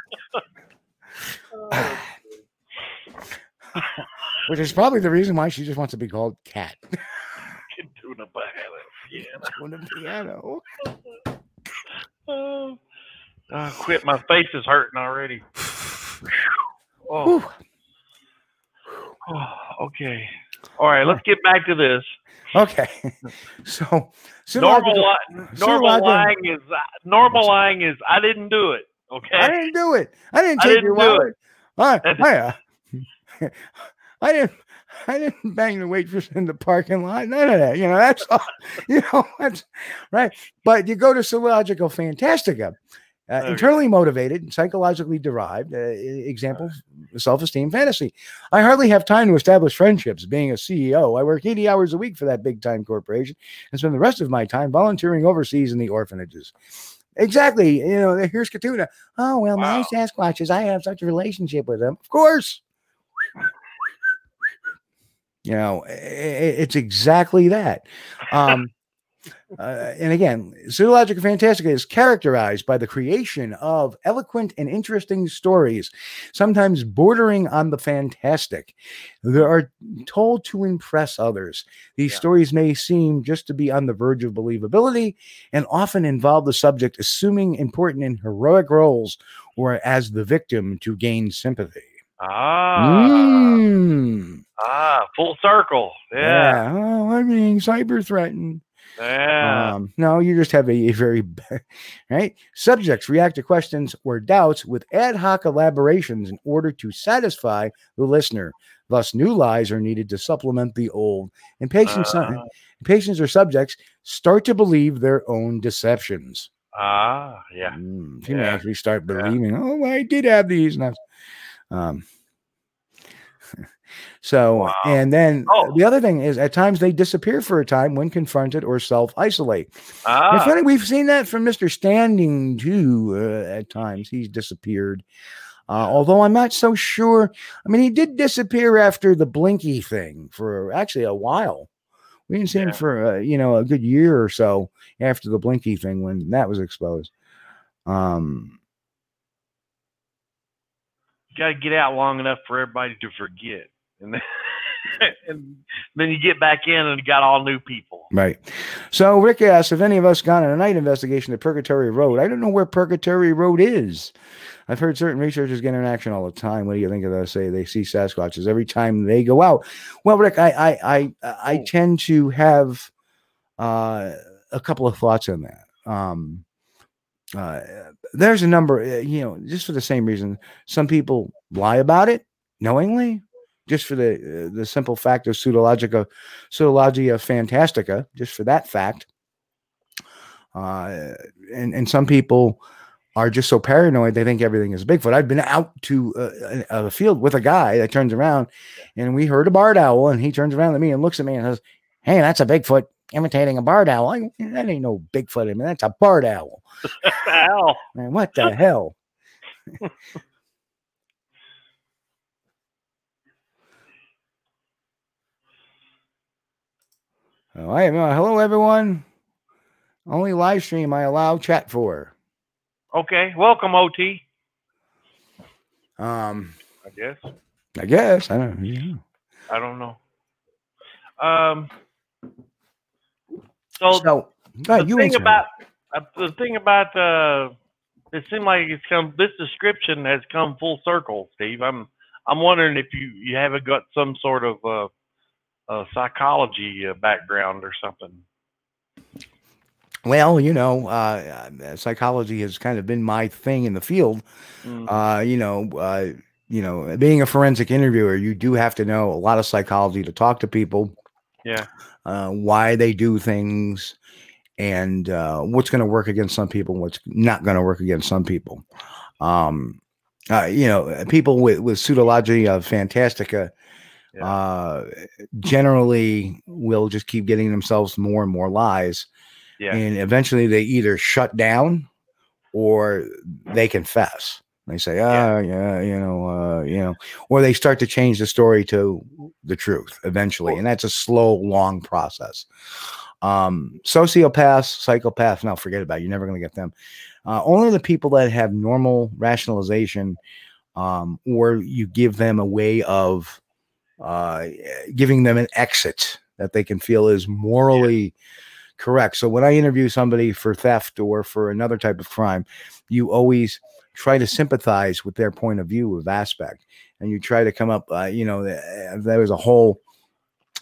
Which is probably the reason why she just wants to be called Cat. Tuna banana. Yeah. the piano. Oh, Oh, quit. My face is hurting already. Oh, oh, okay. All right, let's get back to this. Okay. So, Normal, li- normal lying is uh, normal lying is I didn't do it. Okay. I didn't do it. I didn't I take didn't your wallet. I, I, uh, I didn't. I didn't bang the waitress in the parking lot. None of that. You know, that's all. You know, that's right. But you go to Pseudological Fantastica, uh, Okay. internally motivated, and psychologically derived. Uh, example: self-esteem fantasy. I hardly have time to establish friendships. Being a CEO, I work 80 hours a week for that big-time corporation, and spend the rest of my time volunteering overseas in the orphanages. Exactly. You know, here's Katuna. Oh, well, my Wow. Sasquatches, I have such a relationship with them. Of course. You know, it's exactly that. Um, uh, and again, Pseudologica Fantastica is characterized by the creation of eloquent and interesting stories, sometimes bordering on the fantastic. They are told to impress others. These Yeah. stories may seem just to be on the verge of believability and often involve the subject assuming important and heroic roles or as the victim to gain sympathy. Ah, Mm. ah, full circle. Yeah, Oh, I'm being cyber threatened. Yeah. Um, no, you just have a, a very right. Subjects react to questions or doubts with ad hoc elaborations in order to satisfy the listener. Thus, new lies are needed to supplement the old, and patients, Uh. patients or subjects start to believe their own deceptions. ah, yeah. Mm, may Yeah. actually start Yeah. believing, oh, I did have these. And um, so, Wow. and then Oh. the other thing is at times they disappear for a time when confronted or self isolate. It's Ah, funny, we've seen that from Mr. Standing too uh, at times. He's disappeared. Uh, although I'm not so sure. I mean, he did disappear after the Blinky thing for actually a while. We didn't see him for uh, you know a good year or so after the Blinky thing when that was exposed. Um, got to get out long enough for everybody to forget, and then, and then you get back in and you got all new people. right. So Rick asks if any of us gone on a night investigation to Purgatory Road. I don't know where Purgatory Road is. I've heard certain researchers get interaction all the time. What do you think of that? Say they see Sasquatches every time they go out. Well, Rick, I I I, I Oh. tend to have uh, a couple of thoughts on that. Um, uh, there's a number, uh, you know, just for the same reason. Some people lie about it knowingly, just for the uh, the simple fact of pseudologica, pseudologia fantastica, just for that fact. Uh, and and some people are just so paranoid they think everything is Bigfoot. I've been out to a, a field with a guy that turns around, and we heard a barred owl, and he turns around at me and looks at me and says, "Hey, that's a Bigfoot imitating a barred owl. I, that ain't no Bigfoot. I mean, that's a barred owl. Hell, Man, what the hell?" Oh, I uh, hello everyone. Only live stream I allow chat for. okay, welcome, OT. Um, I guess I guess I don't. Yeah. I don't know. Um. So, So, the you thing about uh, the thing about uh, it seemed like it's come. This description has come full circle, Steve. I'm I'm wondering if you you haven't got some sort of uh, uh psychology uh, background or something. Well, you know, uh, uh, psychology has kind of been my thing in the field. Mm. Uh, you know, uh, you know, being a forensic interviewer, you do have to know a lot of psychology to talk to people, yeah. uh, why they do things, and uh, what's going to work against some people, what's not going to work against some people. Um, uh, you know, people with with pseudology of fantastica Yeah. uh, generally will just keep getting themselves more and more lies Yeah. and eventually they either shut down or they confess. They say, "Ah, yeah, you know, uh, you know," or they start to change the story to the truth eventually, and that's a slow, long process. Um, sociopaths, psychopaths, no, forget about it. You're never going to get them. Uh, only the people that have normal rationalization, um, or you give them a way of uh, giving them an exit that they can feel is morally Correct. So when I interview somebody for theft or for another type of crime, you always try to sympathize with their point of view of aspect, and you try to come up. Uh, you know, uh, there was a whole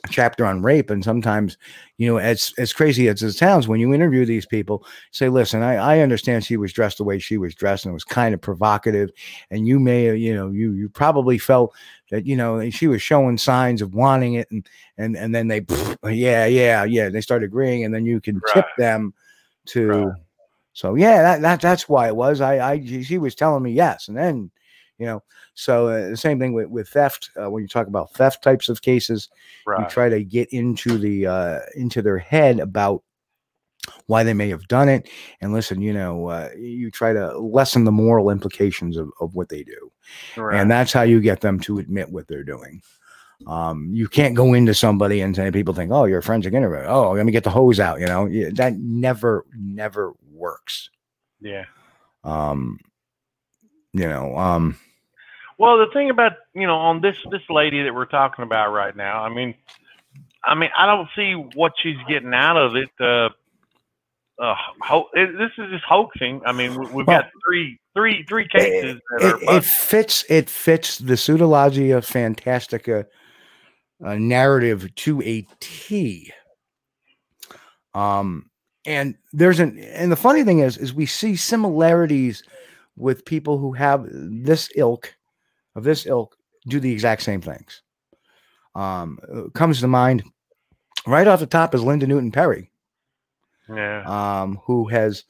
chapter on rape and sometimes you know as as crazy as it sounds when you interview these people say listen i i understand she was dressed the way she was dressed and it was kind of provocative and you may you know you you probably felt that you know she was showing signs of wanting it and and and then they yeah yeah yeah they start agreeing and then you can tip them to Right. so yeah that, that that's why it was i i she was telling me yes and then you know? So uh, the same thing with with theft uh, when you talk about theft types of cases you try to get into the uh into their head about why they may have done it. And listen you know uh, you try to lessen the moral implications of, of what they do. Right. and that's how you get them to admit what they're doing. Um you can't go into somebody and say people think oh you're a forensic interview oh let me get the hose out you know? Yeah, that never never works. Yeah. um you know um Well, the thing about you know on this this lady that we're talking about right now, I mean, I mean, I don't see what she's getting out of it. Uh, uh, ho- it, this is just hoaxing. I mean, we, we've Well- got three three three cases that are. it, it fits it fits the pseudologia fantastica uh, narrative to a T. Um, and there's an and the funny thing is, is we see similarities with people who have this ilk of this ilk do the exact same things. Um, uh, comes to mind right off the top is Linda Newton Perry yeah. um, who has,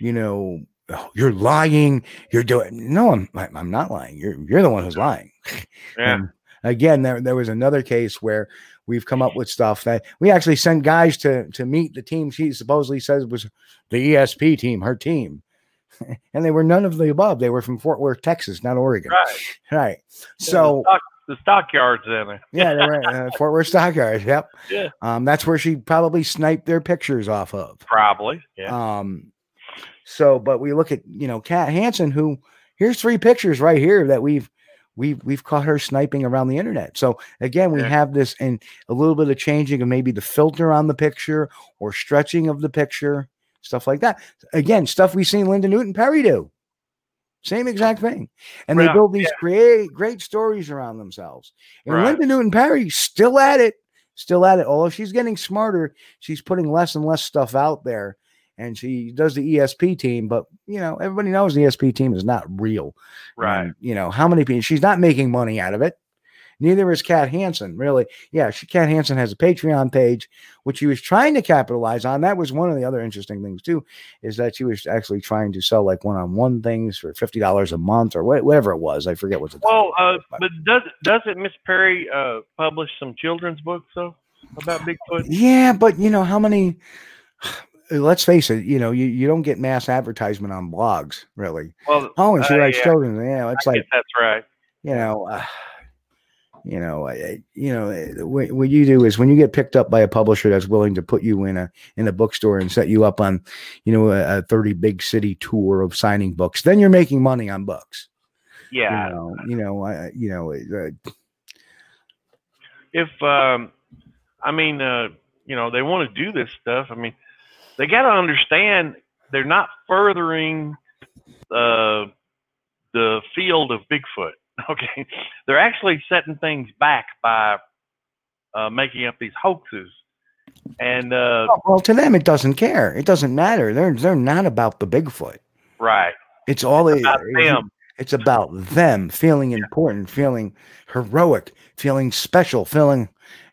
you know, "Oh, you're lying. You're doing no. I'm I'm not lying. You're you're the one who's lying. Yeah. And again, there there was another case where we've come up with stuff that we actually sent guys to to meet the team she supposedly says was the ESP team, her team. And they were none of the above. They were from Fort Worth, Texas, not Oregon. Right. Right. the So stock, the stockyards in there. yeah, they were uh, Fort Worth Stockyards. Yep. Yeah. Um, that's where she probably sniped their pictures off of. Probably. Yeah. Um, so, but we look at you know Kat Hansen, who here's three pictures right here that we've we've we've caught her sniping around the internet. So again, we Yeah. have this and a little bit of changing of maybe the filter on the picture or stretching of the picture, stuff like that. Again, stuff we've seen Linda Newton Perry do. Same exact thing. And they build these great, great stories around themselves. And Right. Linda Newton Perry still at it, still at it. Although she's getting smarter, she's putting less and less stuff out there. And she does the ESP team, but you know, everybody knows the ESP team is not real. right. And, you know, how many people she's not making money out of it. Neither is Kat Hansen, really. Yeah, she Kat Hansen has a Patreon page, which she was trying to capitalize on. That was one of the other interesting things too, is that she was actually trying to sell like one-on-one things for fifty dollars a month or whatever it was. I forget what the Well, uh, but does doesn't Miss Perry uh, publish some children's books though about Bigfoot? Yeah, but you know how many? Let's face it. You know, you, you don't get mass advertisement on blogs, really. Well, Oh, and she Uh, writes yeah. children. Yeah, it's I like that's right. you know, uh, you know, I- you know, uh, what, what you do is when you get picked up by a publisher that's willing to put you in a in a bookstore and set you up on, you know, a, a thirty big city tour of signing books, then you're making money on books. Yeah. You know, you know, I, you know, uh, if um i mean uh you know they want to do this stuff i mean they got to understand they're not furthering uh the field of bigfoot okay they're actually setting things back by uh making up these hoaxes and uh well, to them it doesn't care. It doesn't matter. They're they're not about the Bigfoot. right It's all it- about them It's about them feeling important, feeling heroic, feeling special, feeling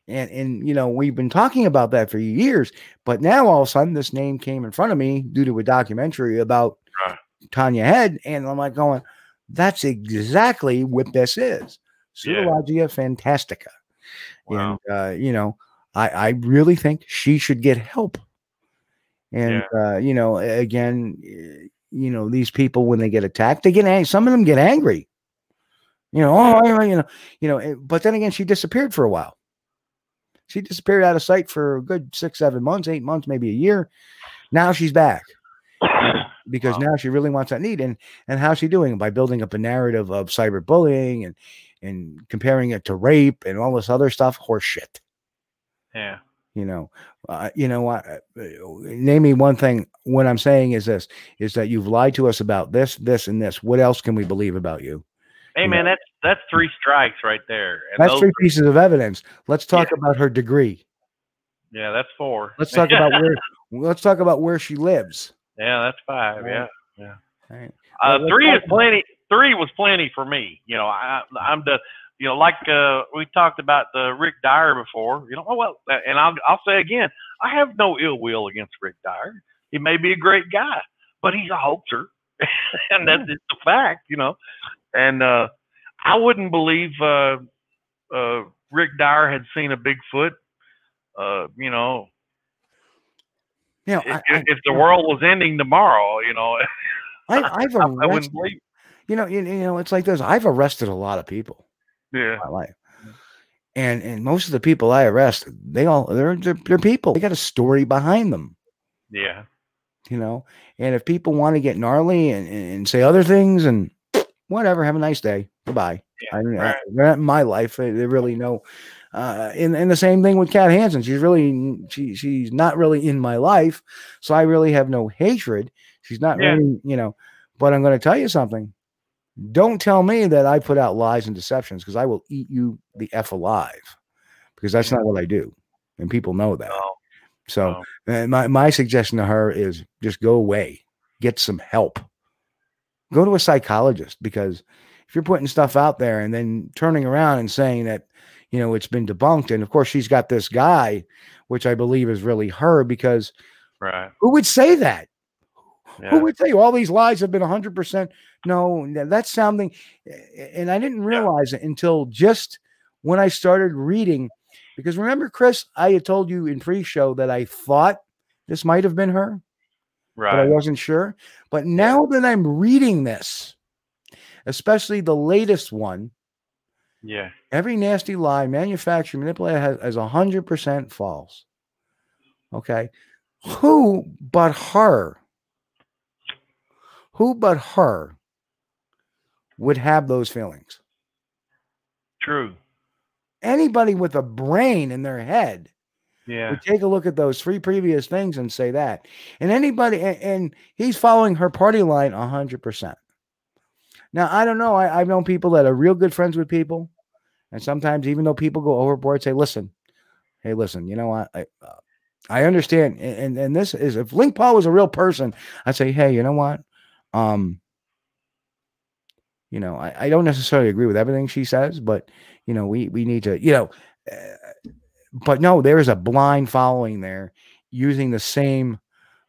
and and you know, we've been talking about that for years, but now all of a sudden this name came in front of me due to a documentary about Right. Tania Head, and I'm like going, that's exactly what this is. Yeah. Pseudologia Fantastica. Wow. And uh, you know, I, I really think she should get help. And uh, you know, again, eh, you know, these people when they get attacked, they get angry. Some of them get angry. You know, oh, you know, you know. eh, But then again, she disappeared for a while. She disappeared out of sight for a good six, seven months, eight months, maybe a year. Now she's back because Wow. now she really wants that need. And and how's she doing by building up a narrative of cyberbullying and and comparing it to rape and all this other stuff? Horseshit. yeah You know, uh, you know what? uh, Name me one thing. What I'm saying is this: is that you've lied to us about this, this, and this. What else can we believe about you? Hey Yeah. man, that's that's three strikes right there. And That's three are- pieces of evidence. Let's talk about her degree. yeah, that's four. Let's talk about where. Let's talk about where she lives. Yeah, that's five. Yeah. All right. Uh, Well, three is plenty. Three was plenty for me. You know, I, I'm the, you know, like uh, we talked about the Rick Dyer before. You know, oh well, and I'll I'll say again, I have no ill will against Rick Dyer. He may be a great guy, but he's a hoaxer, and that's just a fact. You know, and uh, I wouldn't believe uh, uh, Rick Dyer had seen a Bigfoot. Uh, you know, You know, if, I, I, if the world was ending tomorrow, you know, I, I've I arrested. wouldn't believe. You know, you, you know, it's like this. I've arrested a lot of people Yeah. in my life, and and most of the people I arrest, they all they're they're, they're people. They got a story behind them. Yeah. you know. And if people want to get gnarly and, and, say other things and whatever, have a nice day. Goodbye. Yeah, I right. I- they're not in my life. They really know. Uh, and, and the same thing with Kat Hansen. She's really she she's not really in my life, so I really have no hatred. She's not Yeah. really, you know. But I'm going to tell you something. Don't tell me that I put out lies and deceptions because I will eat you the f alive. Because that's not what I do, and people know that. No. So no. uh, my my suggestion to her is just go away, get some help, go to a psychologist because if you're putting stuff out there and then turning around and saying that you know it's been debunked, and of course she's got this guy, which I believe is really her because Right. who would say that? Yeah. Who would say all these lies have been 100%? No, that's sounding, and I didn't realize it until just when I started reading. Because remember, Chris, I had told you in pre show that I thought this might have been her, but I wasn't sure. But now that I'm reading this, especially the latest one, Yeah. every nasty lie, manufacturer, manipulator has, has 100% false. Okay. Who but her? Who but her would have those feelings? True. Anybody with a brain in their head Yeah. would take a look at those three previous things and say that. And anybody, and, and he's following her party line 100%. Now, I don't know. I, I've known people that are real good friends with people. And sometimes, even though people go overboard, say, listen, hey, listen, you know what? I, uh, I understand. And, and, this is, if Link Paul was a real person, I'd say, hey, you know what? Um, you know, I, I don't necessarily agree with everything she says, but, you know, we, we need to, you know, uh, but no, there is a blind following there using the same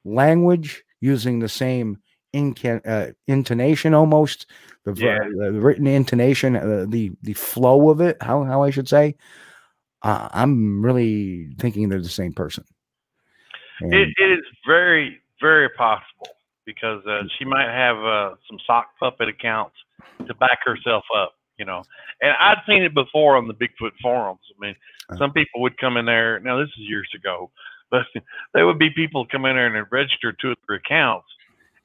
language, using the same uh, intonation almost, the, Yeah. the written intonation, uh, the the flow of it, how, how I should say. Uh, I'm really thinking they're the same person. And- It, it is very, very possible because uh, she might have uh, some sock puppet accounts to back herself up, you know. And I'd seen it before on the Bigfoot forums. I mean, some people would come in there. Now, this is years ago, but there would be people come in there and register two or three accounts.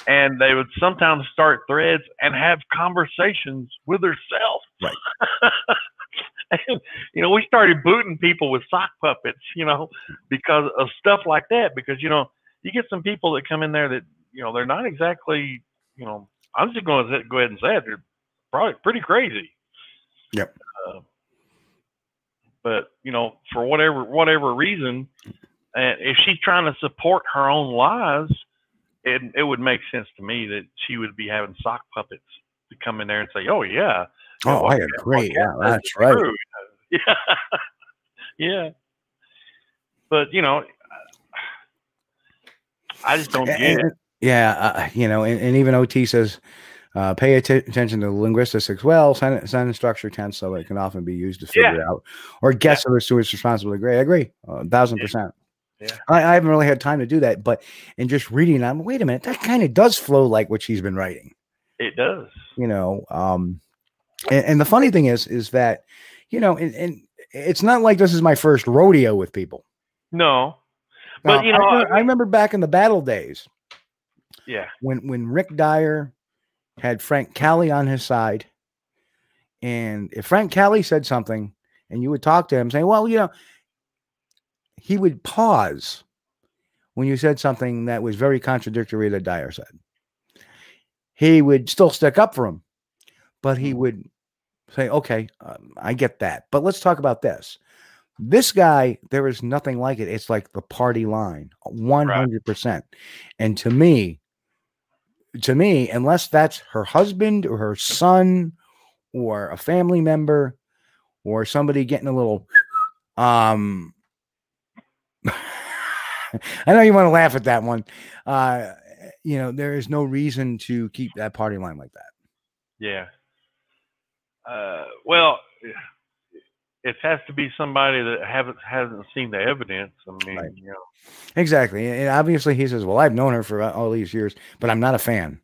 And they would sometimes start threads and have conversations with herself. Right. and, you know, we started booting people with sock puppets, you know, because of stuff like that. Because, you know, you get some people that come in there that, you know, they're not exactly, you know, I'm just going to go ahead and say it. They're probably pretty crazy. Yep. Uh, but, you know, for whatever, whatever reason, and if she's trying to support her own lies, it, it would make sense to me that she would be having sock puppets to come in there and say, "Oh yeah, oh, I agree. Yeah, that's is right. true." Yeah, yeah. But you know, I just don't get And- it. yeah, uh, you know, and, and even OT says, uh, pay atten- attention to linguistics as well. Sentence, sentence structure tense, so it can often be used to Yeah. figure out or guess if a student's responsible. Agree, I agree, a thousand Yeah. percent. Yeah. I, I haven't really had time to do that, but in just reading, I'm wait a minute, that kind of does flow like what she's been writing, It does. you know. Um, and, and the funny thing is, is that, you know, and, and it's not like this is my first rodeo with people. No, But, you know, I, I remember- back in the battle days yeah, when when Rick Dyer had Frank Callie on his side, and if Frank Callie said something, and you would talk to him saying, "Well, you know," he would pause when you said something that was very contradictory that Dyer said. He would still stick up for him, but he would say, okay, um, I get that. But let's talk about this. This guy, there is nothing like it. It's like the party line, 100%. And to me, to me, unless that's her husband or her son or a family member or somebody getting a little, um, I know you want to laugh at that one. Uh, you know, there is no reason to keep that party line like that. Yeah. Uh, well, it has to be somebody that haven't hasn't seen the evidence. I mean, Right. you know, Exactly. And obviously he says, Well, I've known her for all these years, but I'm not a fan.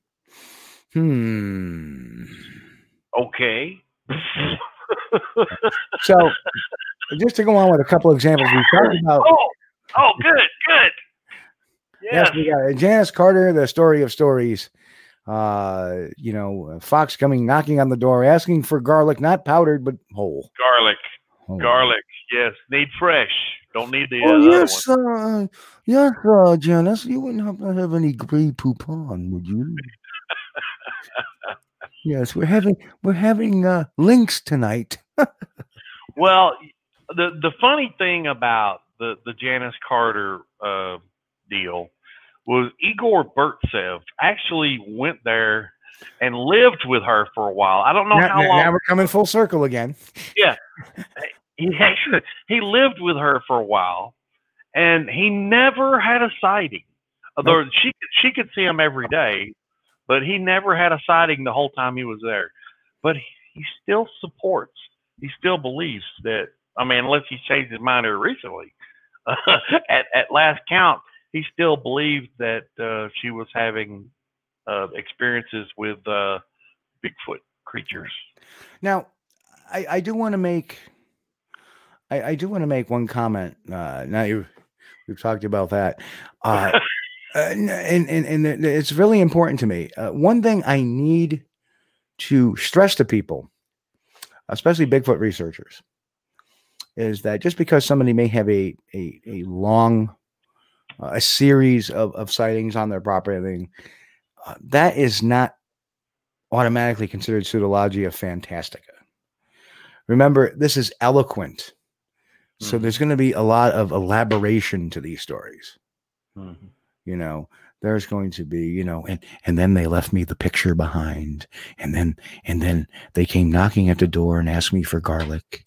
Hmm. okay. So just to go on with a couple examples, we talked about oh, oh, good, good. yes, Yes. we got Janice Carter, the story of stories. Uh, you know, Fox coming knocking on the door, asking for garlic, not powdered, but whole. Garlic, Whole. garlic. Yes, need fresh. Don't need the Oh uh, other yes, uh, yes, uh, Janice. You wouldn't happen to have any Grey Poupon, would you? yes, we're having we're having uh, links tonight. Well, the the funny thing about the the Janice Carter uh, deal was Igor Burtsev actually went there and lived with her for a while. I don't know now, how now- long. now we're coming full circle again. Yeah, he actually he lived with her for a while, and he never had a sighting. Although she could she could see him every day, but he never had a sighting the whole time he was there. But he, still supports. He still believes that. I mean, unless he changed his mind here recently. at at last count, he still believed that uh, she was having uh, experiences with uh, Bigfoot creatures. Now, I, I do want to make I, I do want to make one comment. Uh, now you we've talked about that. Uh, uh, n- and, and and it's really important to me. Uh, one thing I need to stress to people, especially Bigfoot researchers, is that just because somebody may have a a, a long uh, a series of, of sightings on their property, uh, that is not automatically considered pseudologia fantastica. Remember, this is eloquent. So Mhm. there's going to be a lot of elaboration to these stories Mhm. you know there's going to be you know and and then they left me the picture behind and then and then they came knocking at the door and asked me for garlic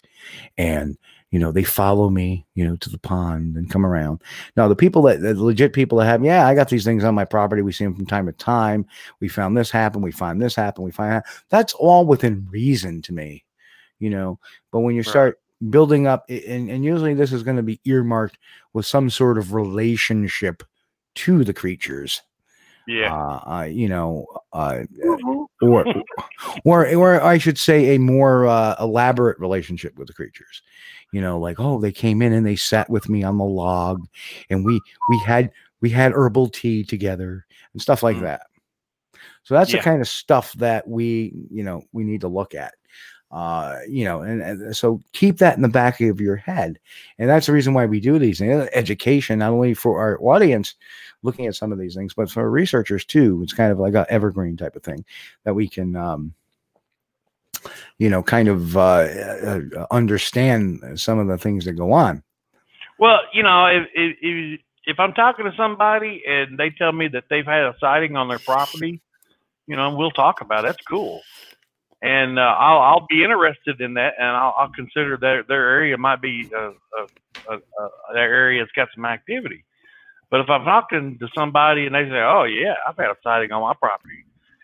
and you know they follow me you know to the pond and come around. Now the people that the legit people that have yeah i got these things on my property we see them from time to time. We found this happen we find this happen we find that that's all within reason to me you know? But when you Right. start building up and, and usually this is going to be earmarked with some sort of relationship to the creatures Yeah. uh, uh you know uh or or or i should say a more uh, elaborate relationship with the creatures you know like oh they came in and they sat with me on the log and we we had we had herbal tea together and stuff like Mm. that so that's Yeah. the kind of stuff that we you know we need to look at uh you know and, and so keep that in the back of your head and that's the reason why we do these things education not only for our audience looking at some of these things but for researchers too it's kind of like a evergreen type of thing that we can um you know kind of uh, uh uh, understand some of the things that go on Well, you know, if if if I'm talking to somebody and they tell me that they've had a sighting on their property, you know, we'll talk about it. That's cool, and uh, I'll I'll be interested in that, and I'll, I'll consider their their area might be uh, uh, uh, uh, their area's got some activity. But if I'm talking to somebody and they say, "Oh yeah, I've had a sighting on my property,"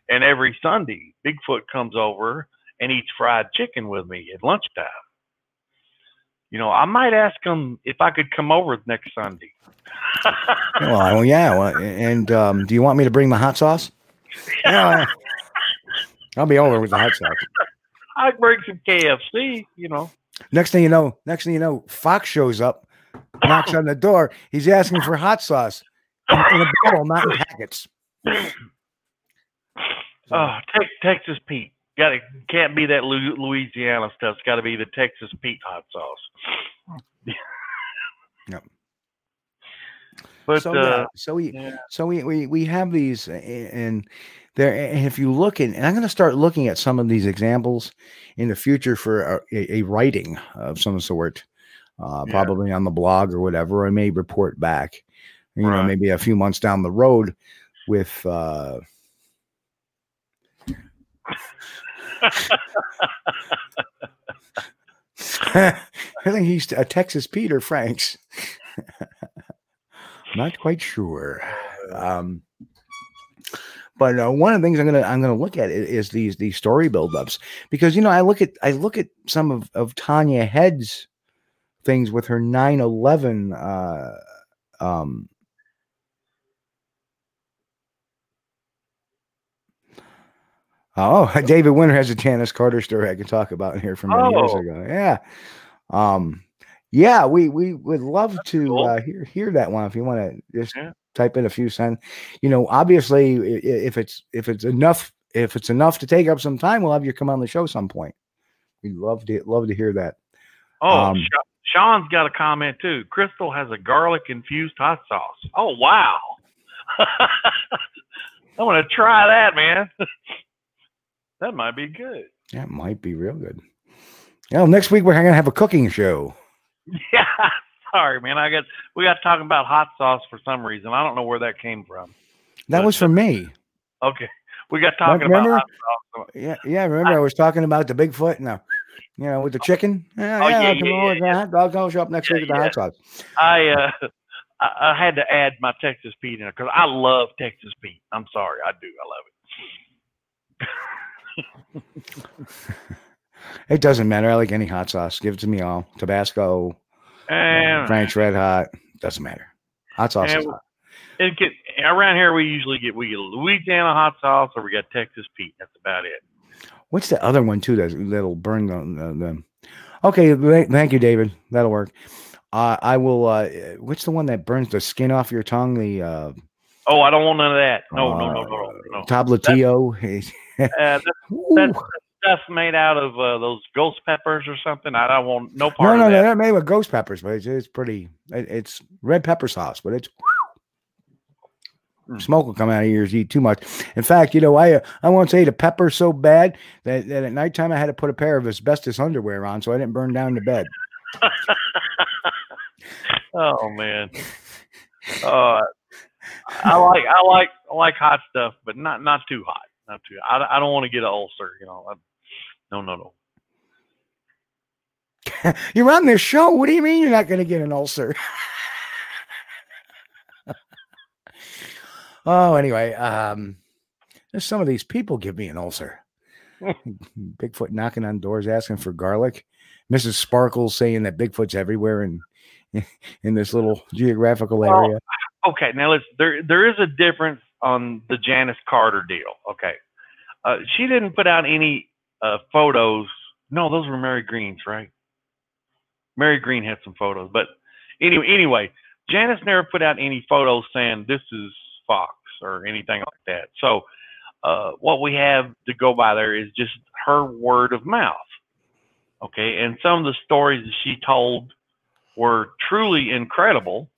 and every Sunday Bigfoot comes over and eats fried chicken with me at lunchtime. You know, I might ask them if I could come over next Sunday. well, well yeah well, and um do you want me to bring the hot sauce yeah i'll be over with the hot sauce I'd bring some KFC, you know. next thing you know next thing you know fox shows up knocks on the door he's asking for hot sauce in, in a bottle not in packets Oh, te- Texas Pete. Got to can't be that Lu- Louisiana stuff. It's got to be the Texas Pete hot sauce. Yep. But so uh, yeah, so we yeah. so we, we we have these, and there. And if you look at, and I'm going to start looking at some of these examples in the future for a, a, writing of some sort, uh, Yeah. probably on the blog or whatever. I may report back, you know, maybe a few months down the road with. uh I think he's a Texas Peter Franks. Not quite sure. Um, but uh, one of the things I'm gonna I'm gonna look at is these these story buildups because you know I look at I look at some of of Tania Head's things with her 9/11 uh, um, Oh, David Winter has a Janice Carter story I can talk about here from many years Oh. ago. Yeah. Um yeah, we we would love to cool. uh, hear hear that one if you want to just Yeah. type in a few cents. You know, obviously i- i- if it's if it's enough if it's enough to take up some time, we'll have you come on the show some point. We'd love to love to hear that. Oh, Um, Sean's got a comment too. Crystal has a garlic infused hot sauce. Oh wow! I'm gonna try that, man. that might be good. That might be real good. Well, next week we're gonna have a cooking show. Yeah. Sorry, man. I got we got talking about hot sauce for some reason. I don't know where that came from. That But- was from me. Okay, we got talking remember? about hot sauce. Yeah, yeah. Remember, I, was talking about the Bigfoot and the, you know, with the chicken. Yeah, Oh, yeah. I'll come yeah, over yeah, the hot dog. I'll show up next week with the hot sauce. I uh, I, I had to add my Texas Pete in because I love Texas Pete. I'm sorry, I do. I love it. It doesn't matter. I like any hot sauce. Give it to me all. Tabasco, And Frank's Red Hot. Doesn't matter. Hot sauce. is hot. it get, around here we usually get we get Louisiana hot sauce or we got Texas Pete. That's about it. What's the other one too? That that'll burn the, the, the Okay, th- thank you, David. That'll work. Uh, I will. Uh, what's the one that burns the skin off your tongue? The uh, Oh, I don't want none of that. No, no, no, no, no. no. tablatio. Uh, that's, that's stuff made out of uh, those ghost peppers or something. I don't want no part no, no, that. they're made with ghost peppers, but it's, it's pretty. It, it's red pepper sauce, but it's Mm. smoke will come out of your ears. Eat too much. In fact, you know, I uh, I won't say the pepper so bad that, that at nighttime I had to put a pair of asbestos underwear on so I didn't burn down the bed. oh man. Uh, I like I like I like hot stuff, but not not too hot. Not too. I, I don't want to get an ulcer. You know. No, no, no. You're on this show. What do you mean you're not going to get an ulcer? oh, anyway, um, there's some of these people give me an ulcer. Bigfoot knocking on doors asking for garlic. Mrs. Sparkles saying that Bigfoot's everywhere in in this little geographical Well, area. okay, now let's there there is a difference on the Janice Carter deal. Okay. Uh, she didn't put out any uh, photos. No, those were Mary Green's, right? Mary Green had some photos, but anyway, anyway, Janice never put out any photos saying this is Fox or anything like that. So, uh, what we have to go by there is just her word of mouth. Okay, and some of the stories that she told were truly incredible.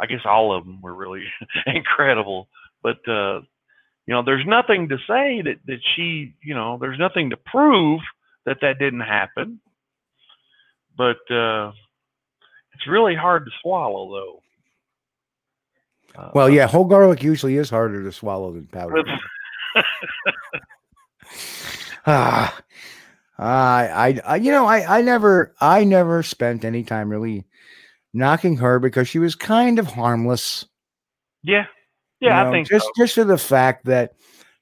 I guess all of them were really incredible, but uh, you know, there's nothing to say that that she, you know, there's nothing to prove that that didn't happen. But uh, it's really hard to swallow, though. Uh, Well, yeah, whole garlic usually is harder to swallow than powdered. ah, I, I, I, you know, I, I never, I never spent any time really knocking her because she was kind of harmless. yeah, you yeah, know, I think just, so. just for the fact that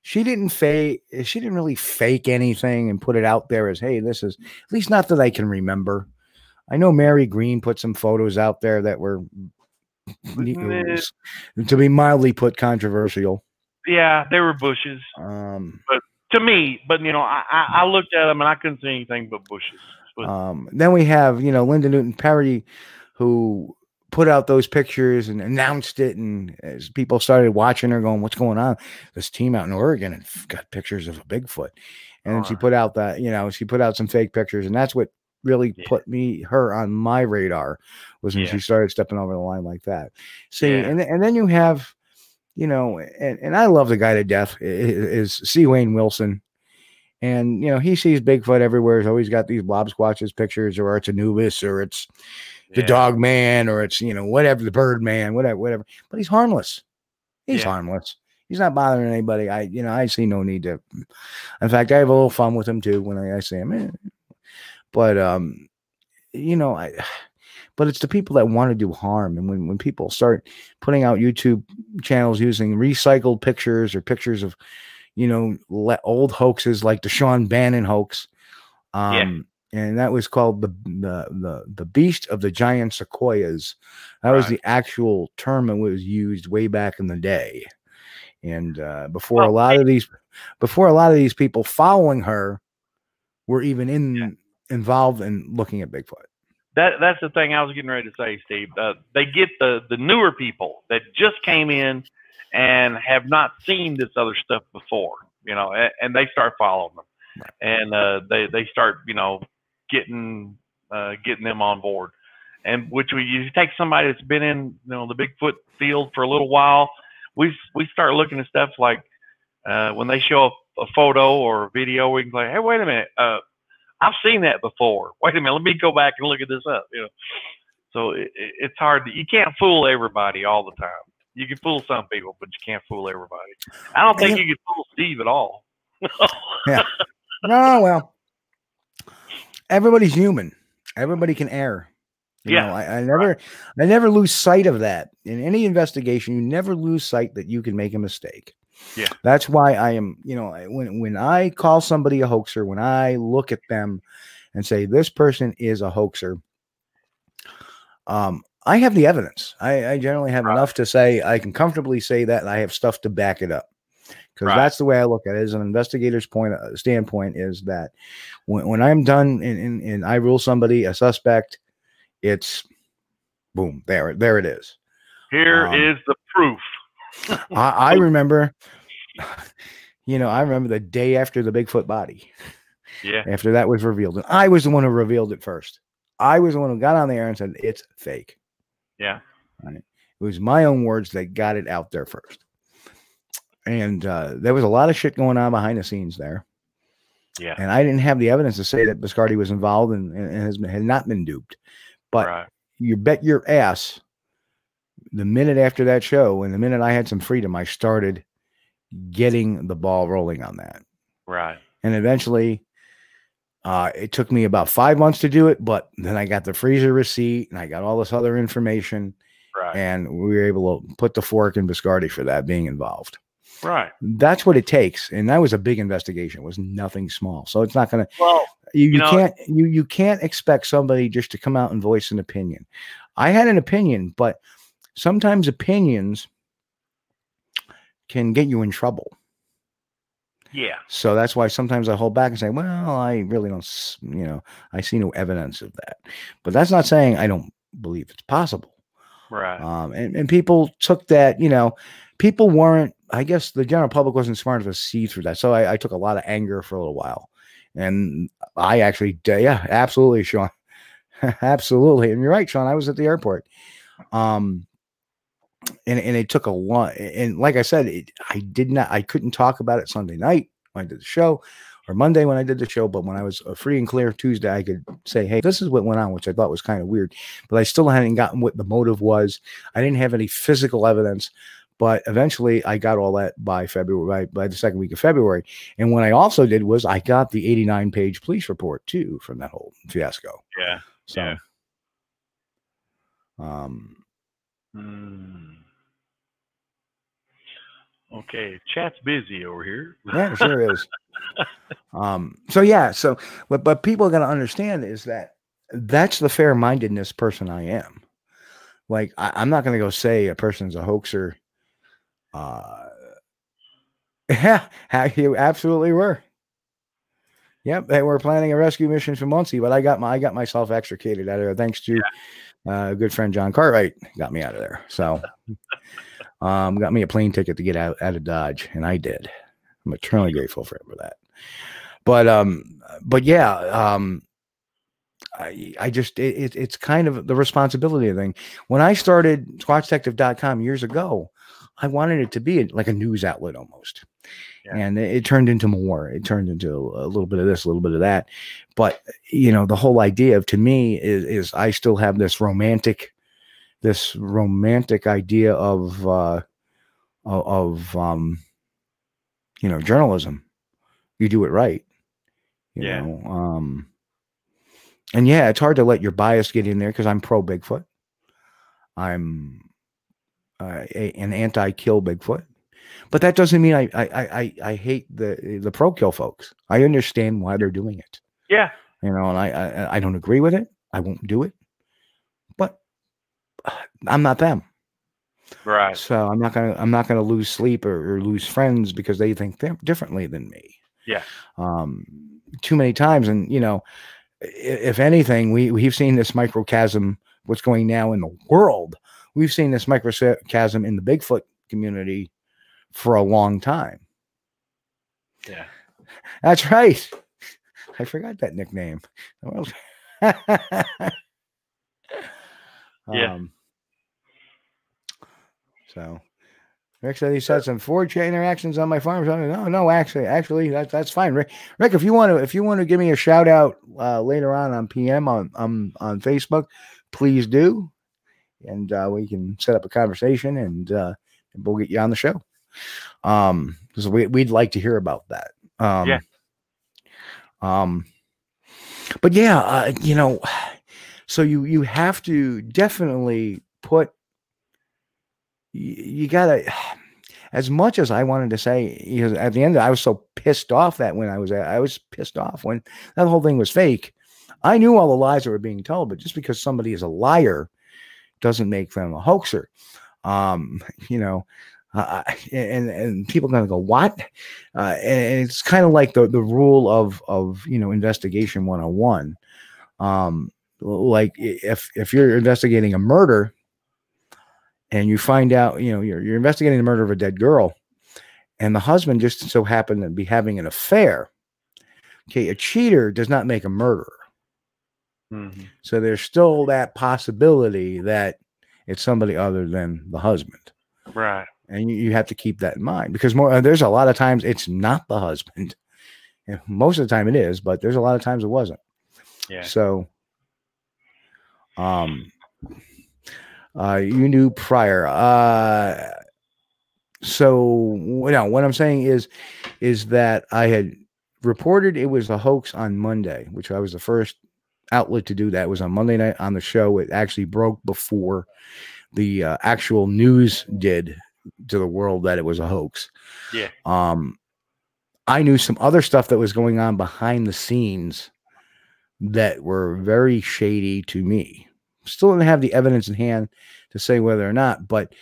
she didn't fake, she didn't really fake anything and put it out there as, hey, this is at least not that I can remember. I know Mary Green put some photos out there that were, to be mildly put, controversial. Yeah, they were bushes Um, to me, but you know, I, I, I looked at them and I couldn't see anything but bushes. But- Um, then we have, you know, Linda Newton Perry, who put out those pictures and announced it. And as people started watching her, going, "What's going on?" This team out in Oregon and got pictures of a Bigfoot, and then she put out that, you know, she put out some fake pictures, and that's what really Yeah. put me her on my radar was when Yeah. she started stepping over the line like that. See, Yeah. and and then you have, you know, and, and I love the guy to death i- i- is C. Wayne Wilson. And you know, he sees Bigfoot everywhere. He's always got these blob squatches pictures, or it's Anubis, or it's the Yeah. dog man, or it's you know, whatever, the bird man, whatever, whatever. But he's harmless. He's Yeah. harmless. He's not bothering anybody. I, you know, I see no need to. In fact, I have a little fun with him too when I, I see him. eh. But um, you know, I. But it's the people that want to do harm, and when when people start putting out YouTube channels using recycled pictures or pictures of, you know, le- old hoaxes like the Sean Bannon hoax, um, and that was called the the the the beast of the giant sequoias. That was the actual term that was used way back in the day, and uh, before a Well, lot of these before a lot of these people following her were even in involved in looking at Bigfoot. that that's the thing I was getting ready to say, Steve. Uh, they get the the newer people that just came in and have not seen this other stuff before, you know, and, and they start following them, and uh, they they start you know getting uh, getting them on board. And which we you take somebody that's been in you know the Bigfoot field for a little while, we we start looking at stuff like uh, when they show a, a photo or a video, we can say, hey, wait a minute. Uh, I've seen that before. Wait a minute, let me go back and look at this up. You know, so it, it, it's hard. To, you can't fool everybody all the time. You can fool some people, but you can't fool everybody. I don't think you can fool Steve at all. yeah. No, well, everybody's human. Everybody can err. You Yeah, know, I, I never, I never lose sight of that. In any investigation, you never lose sight that you can make a mistake. Yeah. that's why I am. You know, when when I call somebody a hoaxer, when I look at them and say this person is a hoaxer, um, I have the evidence. I, I generally have Right. enough to say I can comfortably say that, and I have stuff to back it up because Right. that's the way I look at it. As an investigator's point uh, standpoint, is that when, when I'm done and, and, and I rule somebody a suspect, it's boom there there it is. Here Um, is the proof. I, I remember, you know, I remember the day after the Bigfoot body, Yeah, after that was revealed, and I was the one who revealed it first. I was the one who got on the air and said it's fake. yeah, It was my own words that got it out there first. And uh, there was a lot of shit going on behind the scenes there. yeah. And I didn't have the evidence to say that Biscardi was involved and, and has, had not been duped. But right. you bet your ass the minute after that show and the minute I had some freedom, I started getting the ball rolling on that. Right. And eventually, uh, it took me about five months to do it, but then I got the freezer receipt and I got all this other information, Right. and we were able to put the fork in Biscardi for that being involved. Right. That's what it takes, and that was a big investigation. It was nothing small, so it's not going to Well, you, you know- can't you you can't expect somebody just to come out and voice an opinion. I had an opinion, but sometimes opinions can get you in trouble. yeah. So that's why sometimes I hold back and say, "Well, I really don't, you know, I see no evidence of that." But that's not saying I don't believe it's possible. Right. Um, and, and people took that, you know, people weren't, I guess the general public wasn't smart enough to see through that. So I, I took a lot of anger for a little while. And I actually, yeah, absolutely, Sean. absolutely. And you're right, Sean. I was at the airport. Um, and, and it took a lot. And like I said, it, I did not, I couldn't talk about it Sunday night when I did the show or Monday when I did the show. But when I was uh, free and clear Tuesday, I could say, hey, this is what went on, which I thought was kind of weird but I still hadn't gotten what the motive was. I didn't have any physical evidence, but eventually I got all that by February, by, by the second week of February. And what I also did was I got the 89 page police report too from that whole fiasco. Yeah. So, Yeah. um, Hmm. Okay, chat's busy over here. yeah, sure is. Um, so yeah, so but but people are gonna understand is that that's the fair mindedness person I am. Like I, I'm not gonna go say a person's a hoaxer. Uh yeah, you absolutely were. Yep, they were planning a rescue mission from Muncie, but I got my I got myself extricated out of there thanks to uh, a good friend John Cartwright got me out of there. So um got me a plane ticket to get out, out of Dodge, and I did. I'm eternally grateful for, for that. But um, but yeah, um, I, I just it, it, it's kind of the responsibility thing. When I started SquatchDetective.com years ago, I wanted it to be like a news outlet almost. Yeah. And it, turned into more. It turned into a little bit of this, a little bit of that. But you know, the whole idea of to me is is I still have this romantic, this romantic idea of uh of, of um you know journalism. You do it right. You Yeah. know, um and yeah, it's hard to let your bias get in there because I'm pro Bigfoot. I'm uh, a, an anti-kill Bigfoot, but that doesn't mean I I, I I hate the the pro kill folks. I understand why they're doing it, Yeah. you know, and I I, I don't agree with it. I won't do it, but uh, I'm not them. Right. So I'm not gonna I'm not gonna lose sleep or, or lose friends because they think th- differently than me. Yeah. Um, too many times, and you know, if anything, we we've seen this microcosm. What's going now in the world? We've seen this microcosm in the Bigfoot community for a long time. Yeah. That's right. I forgot that nickname. Yeah. Um, so Rick said he said some 4J interactions on my farm. So, No, no, actually, actually, that's that's fine. Rick, Rick, if you want to, if you want to give me a shout out uh, later on on PM on on on Facebook, please do, and uh, we can set up a conversation and uh, and we'll get you on the show. Um, because we we'd like to hear about that. Um, Yeah. Um, but yeah, uh, you know, so you you have to definitely put you, you gotta as much as I wanted to say because at the end I was so pissed off that when I was I was pissed off when that whole thing was fake. I knew all the lies that were being told, but just because somebody is a liar doesn't make them a hoaxer. Um, you know, uh, and and people gonna go what? Uh, and it's kind of like the the rule of of you know investigation 101 um like if if you're investigating a murder and you find out you know you're, you're investigating the murder of a dead girl and the husband just so happened to be having an affair okay a cheater does not make a murderer Mhm. so there's still that possibility that it's somebody other than the husband Right. and you, you have to keep that in mind because more uh, there's a lot of times it's not the husband Yeah, most of the time it is but there's a lot of times it wasn't Yeah. so um uh you knew prior uh so you know, what i'm saying is is that i had reported it was a hoax on monday which i was the first outlet to do that It was on monday night on the show. It actually broke before the uh, actual news did to the world that it was a hoax. Yeah. um i knew some other stuff that was going on behind the scenes that were very shady to me. Still didn't have the evidence in hand to say whether or not but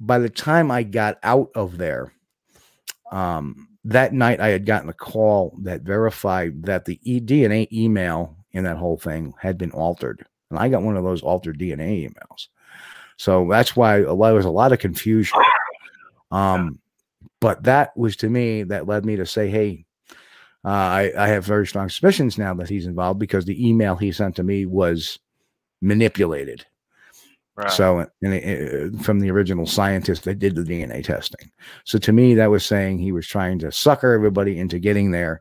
by the time i got out of there um that night i had gotten a call that verified that the e- dna email in that whole thing had been altered and i got one of those altered dna emails so that's why a lot, there was a lot of confusion um but that was to me that led me to say hey uh, I, I have very strong suspicions now that he's involved because the email he sent to me was manipulated Right. so, and it, uh, from the original scientist that did the DNA testing. So, to me, that was saying he was trying to sucker everybody into getting there.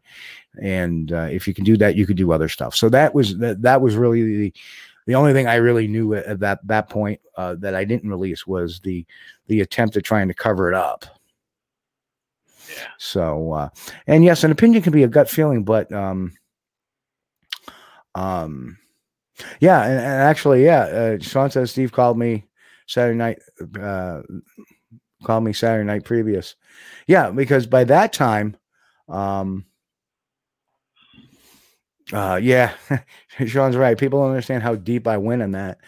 And uh, if you can do that, you could do other stuff. So that was that. That was really the the only thing I really knew at, at that that point uh, that I didn't release was the the attempt at trying to cover it up. Yeah. So, uh, and yes, an opinion can be a gut feeling, but um, um, yeah, and, and actually, yeah, uh, Sean says Steve called me Saturday night, uh, called me Saturday night previous. Yeah, because by that time, um, uh, yeah, Sean's right. People don't understand how deep I went in that.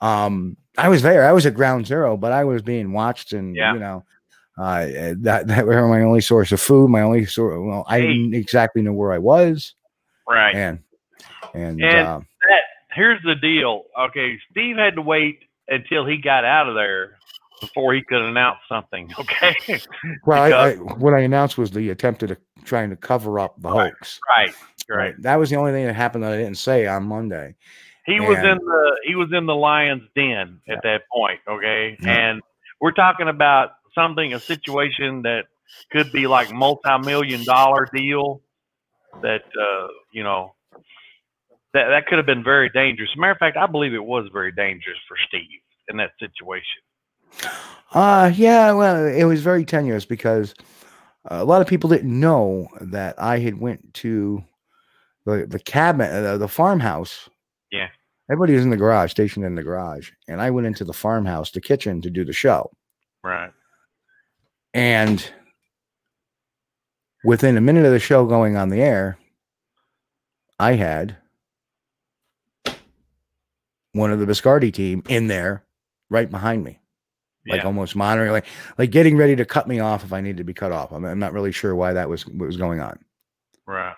Um, I was there. I was at ground zero, but I was being watched, and Yeah. you know, uh, that that were my only source of food. My only source. Well, I didn't exactly know where I was, right. and and, And- uh, Here's the deal. Okay, Steve had to wait until he got out of there before he could announce something. Okay. Well, I, I, what I announced was the attempt at trying to cover up the Right. hoax, right. Right. That was the only thing that happened that I didn't say on Monday. He was in the he was in the lion's den at that point. Okay, Yeah. and we're talking about something, a situation that could be like multi-million dollar deal. That uh, you know, that that could have been very dangerous. matter of fact, I believe it was very dangerous for Steve in that situation. Uh yeah, well, it was very tenuous because a lot of people didn't know that I had went to the the cabin, uh, the farmhouse. Yeah. Everybody was in the garage, stationed in the garage, and I went into the farmhouse, the kitchen, to do the show. Right. And within a minute of the show going on the air, I had one of the Biscardi team in there right behind me, like Yeah. almost monitoring, like like getting ready to cut me off if I needed to be cut off. I'm, I'm not really sure why that was what was going on. Right.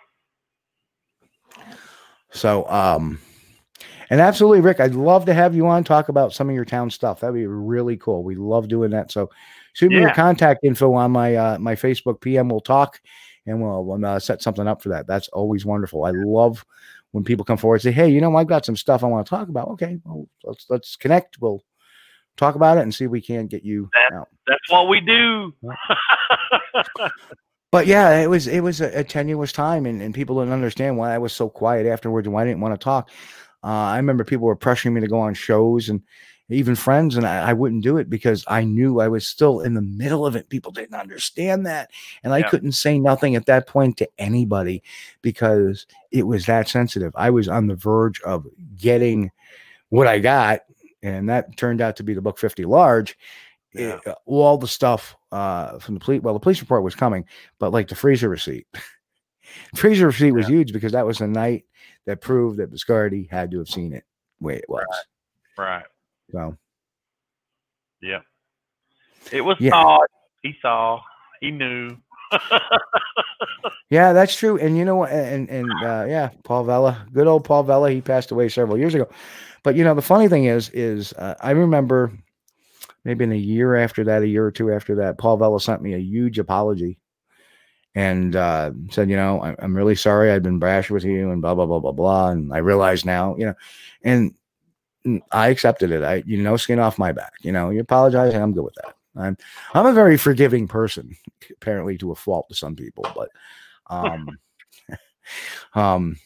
So, um, and absolutely, Rick, I'd love to have you on talk about some of your town stuff. That'd be really cool. We love doing that. So, shoot me your contact info on my uh, my Facebook PM. We'll talk, and we'll, we'll uh, set something up for that. That's always wonderful. I love when people come forward and say, "Hey, you know, I've got some stuff I want to talk about." Okay, well, let's let's connect. We'll talk about it and see if we can get you out. That's what we do. But yeah, it was it was a, a tenuous time, and, and people didn't understand why I was so quiet afterwards and why I didn't want to talk. Uh, I remember people were pressuring me to go on shows and even friends, and I, I wouldn't do it because I knew I was still in the middle of it. People didn't understand that, and I Yeah. couldn't say nothing at that point to anybody because it was that sensitive. I was on the verge of getting what I got, and that turned out to be the book fifty large. Yeah. It- all the stuff uh, from the police. Well, the police report was coming, but like the freezer receipt. freezer receipt was huge because that was the night that proved that Biscardi had to have seen it the way it was. right. So Yeah. It was Yeah. saw. He saw. He knew. yeah, that's true. And you know what? And and uh, yeah, Paul Vella, good old Paul Vella. He passed away several years ago. But you know, the funny thing is, is uh, I remember maybe in a year after that, a year or two after that, Paul Vella sent me a huge apology and uh, said, you know, I, I'm really sorry I've been brash with you and blah blah blah blah blah. And I realize now, you know, and I accepted it. I, you know, skin off my back. You know, you apologize, and I'm good with that. I'm I'm a very forgiving person, apparently to a fault to some people, but um, um,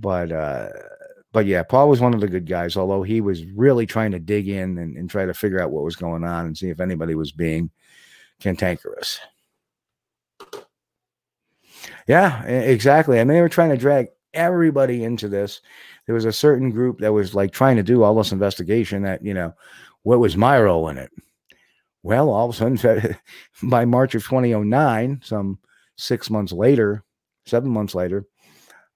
but uh, but yeah, Paul was one of the good guys. Although he was really trying to dig in and, and try to figure out what was going on and see if anybody was being cantankerous. Yeah, exactly. I mean, they were trying to drag everybody into this. There was a certain group that was like trying to do all this investigation. That you know, what was my role in it? Well, all of a sudden, by March of 2009, some six months later, seven months later,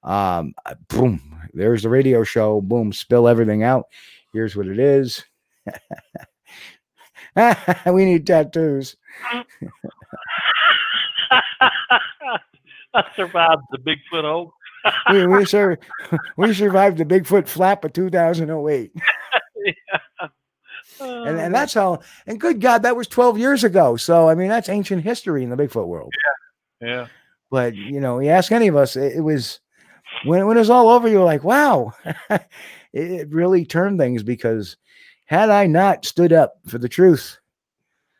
um, boom, there's the radio show. Boom, spill everything out. Here's what it is. we need tattoos. I survived the Bigfoot hoax. We we, sur- we survived the Bigfoot flap of 2008. And, and that's how, and good God, that was 12 years ago. So, I mean, that's ancient history in the Bigfoot world. yeah. But, you know, you ask any of us, it, it was, when, when it was all over, you were like, wow, it, it really turned things because had I not stood up for the truth,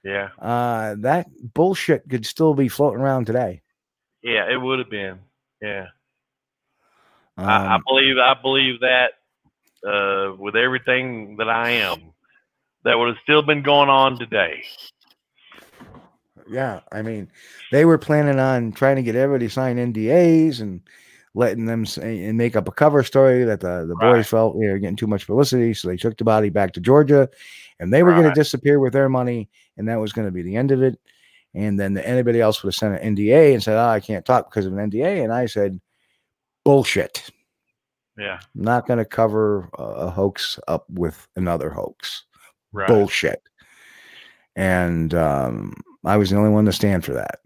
Yeah. uh, that bullshit could still be floating around today. Yeah. It would have been. Yeah. I, I Um, believe. I believe that uh, with everything that I am, that would have still been going on today. yeah, I mean, they were planning on trying to get everybody to sign NDAs and letting them say, and make up a cover story that the, the Right. boys felt they were getting too much publicity. So they took the body back to Georgia and they were going to disappear with their money. And that was going to be the end of it. And then the, anybody else would have sent an NDA and said, oh, I can't talk because of an NDA. And I said, bullshit. Yeah. I'm not going to cover a, a hoax up with another hoax. Right. Bullshit. And um, I was the only one to stand for that.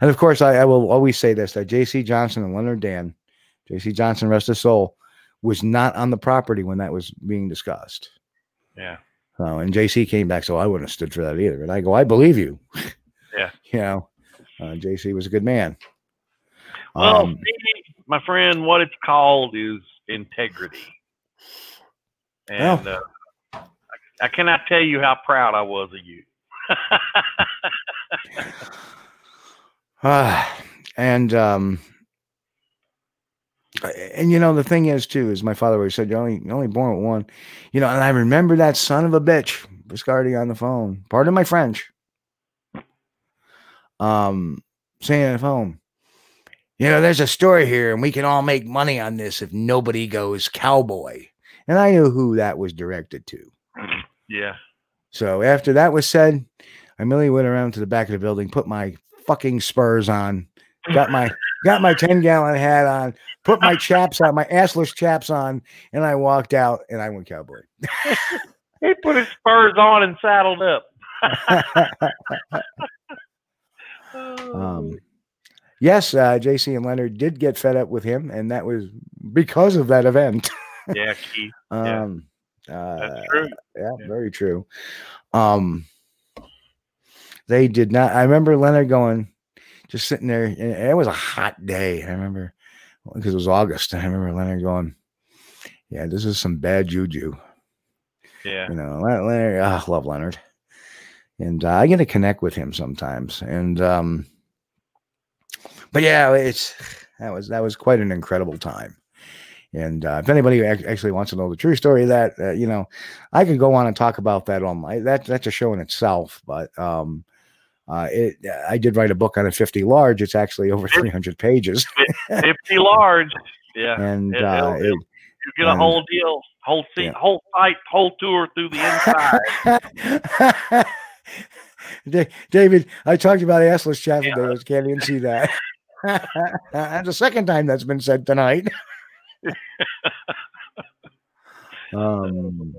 And of course, I, I will always say this that J.C. Johnson and Leonard Dan, J.C. Johnson, rest his soul, was not on the property when that was being discussed. Yeah. So, and JC came back, so I wouldn't have stood for that either. And I go, I believe you. Yeah. you know, uh, JC was a good man. Well, Um, Steve, my friend, what it's called is integrity. And uh, I, I cannot tell you how proud I was of you. Ah, and um, and you know the thing is too is my father always said you're only you're only born with one, you know. And I remember that son of a bitch Biscardi on the phone. Pardon my French. Um, saying at home, you know, there's a story here, and we can all make money on this if nobody goes cowboy. And I knew who that was directed to. yeah. So after that was said, I immediately went around to the back of the building, put my fucking spurs on, got my got my 10 gallon hat on, put my chaps on, my assless chaps on, and I walked out and I went cowboy. He put his spurs on and saddled up. um, yes, uh, JC and Leonard did get fed up with him, and that was because of that event. yeah, Keith. Yeah. um, uh, That's true. yeah, Yeah. very true. Um, they did not. I remember Leonard going, just sitting there. And it was a hot day. I remember because it was August. I remember Leonard going, "Yeah, this is some bad juju." Yeah. You know, Leonard. ah, I love Leonard, and uh, I get to connect with him sometimes. And um, but yeah, it's that was that was quite an incredible time. And uh, if anybody actually wants to know the true story of that, uh, you know, I could go on and talk about that on my that that's a show in itself. But um, uh, it I did write a book on a 50 large. It's actually over 300 pages, 50 large. Yeah. and It- uh, it, You get a and- whole deal, whole seat, Yeah. whole site, whole tour through the inside. David, I talked about assless chaps Yeah. today. Can't even see that. that's the second time that's been said tonight. um,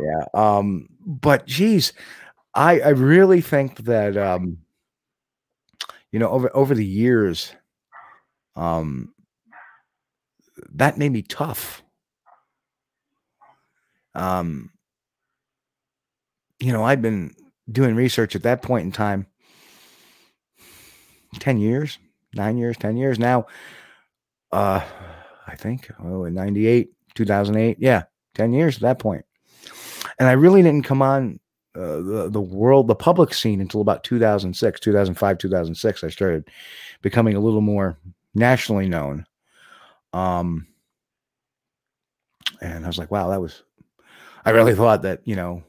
yeah. Um, but geez, I I really think that um, you know, over over the years, um, that made me tough. Um, you know, I'd been doing research at that point in time 10 years, nine years, 10 years now. Uh, I think, oh, in 98, 2008. Yeah, 10 years at that point. And I really didn't come on uh, the, the world, the public scene until about 2006, 2005, 2006. I started becoming a little more nationally known. Um, and I was like, wow, that was, I really thought that, you know,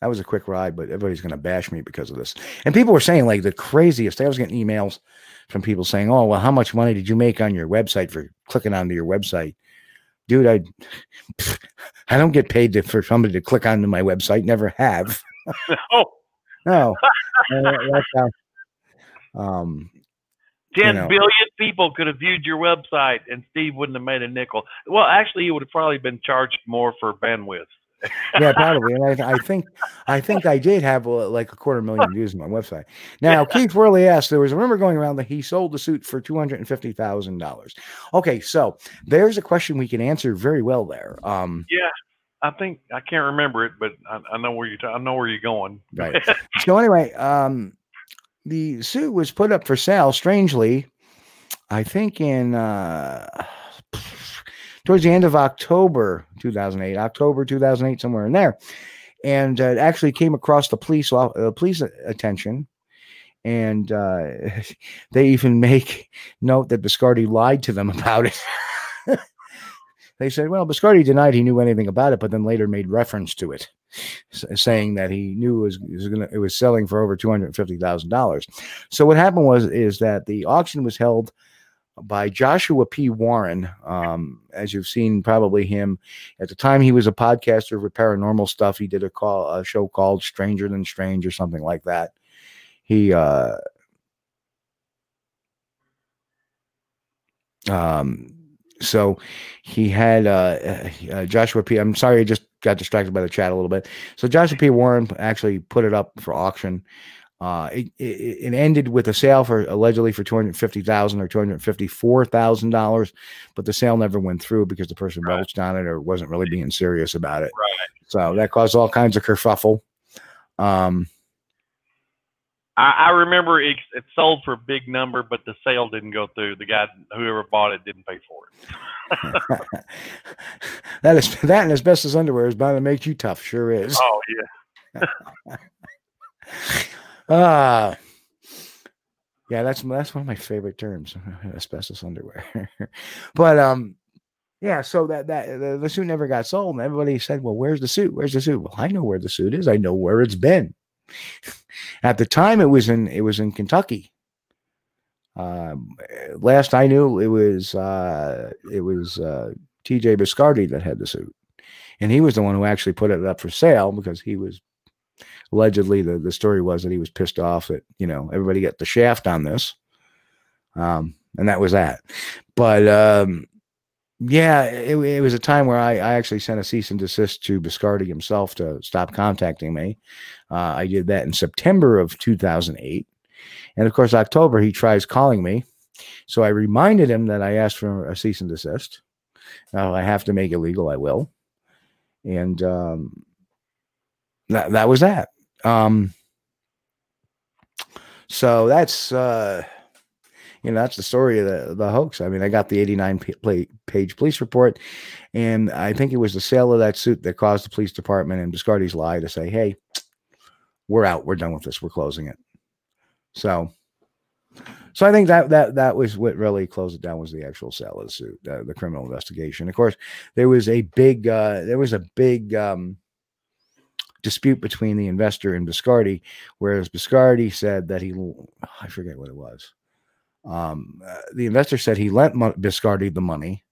that was a quick ride, but everybody's going to bash me because of this. And people were saying like the craziest. I was getting emails from people saying, "Oh, well, how much money did you make on your website for clicking onto your website?" Dude, I I don't get paid to, for somebody to click onto my website. Never have. oh, No, Uh, that's how. Um, 10 know. billion people could have viewed your website and Steve wouldn't have made a nickel. Well, actually, he would have probably been charged more for bandwidth. Yeah, probably. And I, I think I think I did have uh, like a quarter million views on my website. Now, Keith Worley asked, there was a rumor going around that he sold the suit for two hundred and fifty thousand dollars. Okay, so there's a question we can answer very well there. Um, Yeah, I think I can't remember it, but I, I know where you're. ta- I know where you're going. Right. so anyway, um, the suit was put up for sale. Strangely, I think in uh, towards the end of October 2008, October 2008, somewhere in there, and uh, it actually came across the police uh, police attention. And uh, they even make note that Biscardi lied to them about it. they said, well, Biscardi denied he knew anything about it, but then later made reference to it saying that he knew it was, it was gonna it was selling for over two hundred fifty thousand dollars. So what happened was is that the auction was held by Joshua P. Warren. Um, as you've seen, probably him at the time he was a podcaster for paranormal stuff. He did a call a show called Stranger Than Strange or something like that. He uh, um so he had uh, uh, uh, Joshua P. I'm sorry, I just got distracted by the chat a little bit. So Joshua P. Warren actually put it up for auction. Uh, it, it, it ended with a sale for allegedly for two hundred fifty thousand or two hundred fifty four thousand dollars, but the sale never went through because the person Right. belched on it or wasn't really being serious about it. Right. So that caused all kinds of kerfuffle. Um, I, I remember it, it sold for a big number, but the sale didn't go through. The guy, whoever bought it, didn't pay for it. that is that and asbestos underwear is bound to make you tough. Sure is. Oh yeah. Ah, yeah, that's that's one of my favorite terms, asbestos underwear. but um, yeah, so that that the, the suit never got sold, and everybody said, "Well, where's the suit? Where's the suit?" Well, I know where the suit is. I know where it's been. At the time, it was in it was in Kentucky. Um, last I knew, it was uh, it was uh, T.J. Biscardi that had the suit, and he was the one who actually put it up for sale because he was allegedly the, the story was that he was pissed off that you know everybody got the shaft on this. Um and that was that. But um yeah it, it was a time where I, I actually sent a cease and desist to biscardi himself to stop contacting me. Uh, i did that in september of 2008 and of course october he tries calling me. So i reminded him that i asked for a cease and desist. Now i have to make it legal. I will. And um that, that was that um, so that's uh, you know that's the story of the the hoax. I mean, I got the 89 p- page police report, and I think it was the sale of that suit that caused the police department and Biscardi's lie to say, "Hey, we're out. We're done with this. We're closing it." So, so I think that that that was what really closed it down was the actual sale of the suit, uh, the criminal investigation. Of course, there was a big uh, there was a big um, dispute between the investor and Biscardi, whereas Biscardi said that he, I forget what it was. Um, uh, the investor said he lent Mo- Biscardi the money,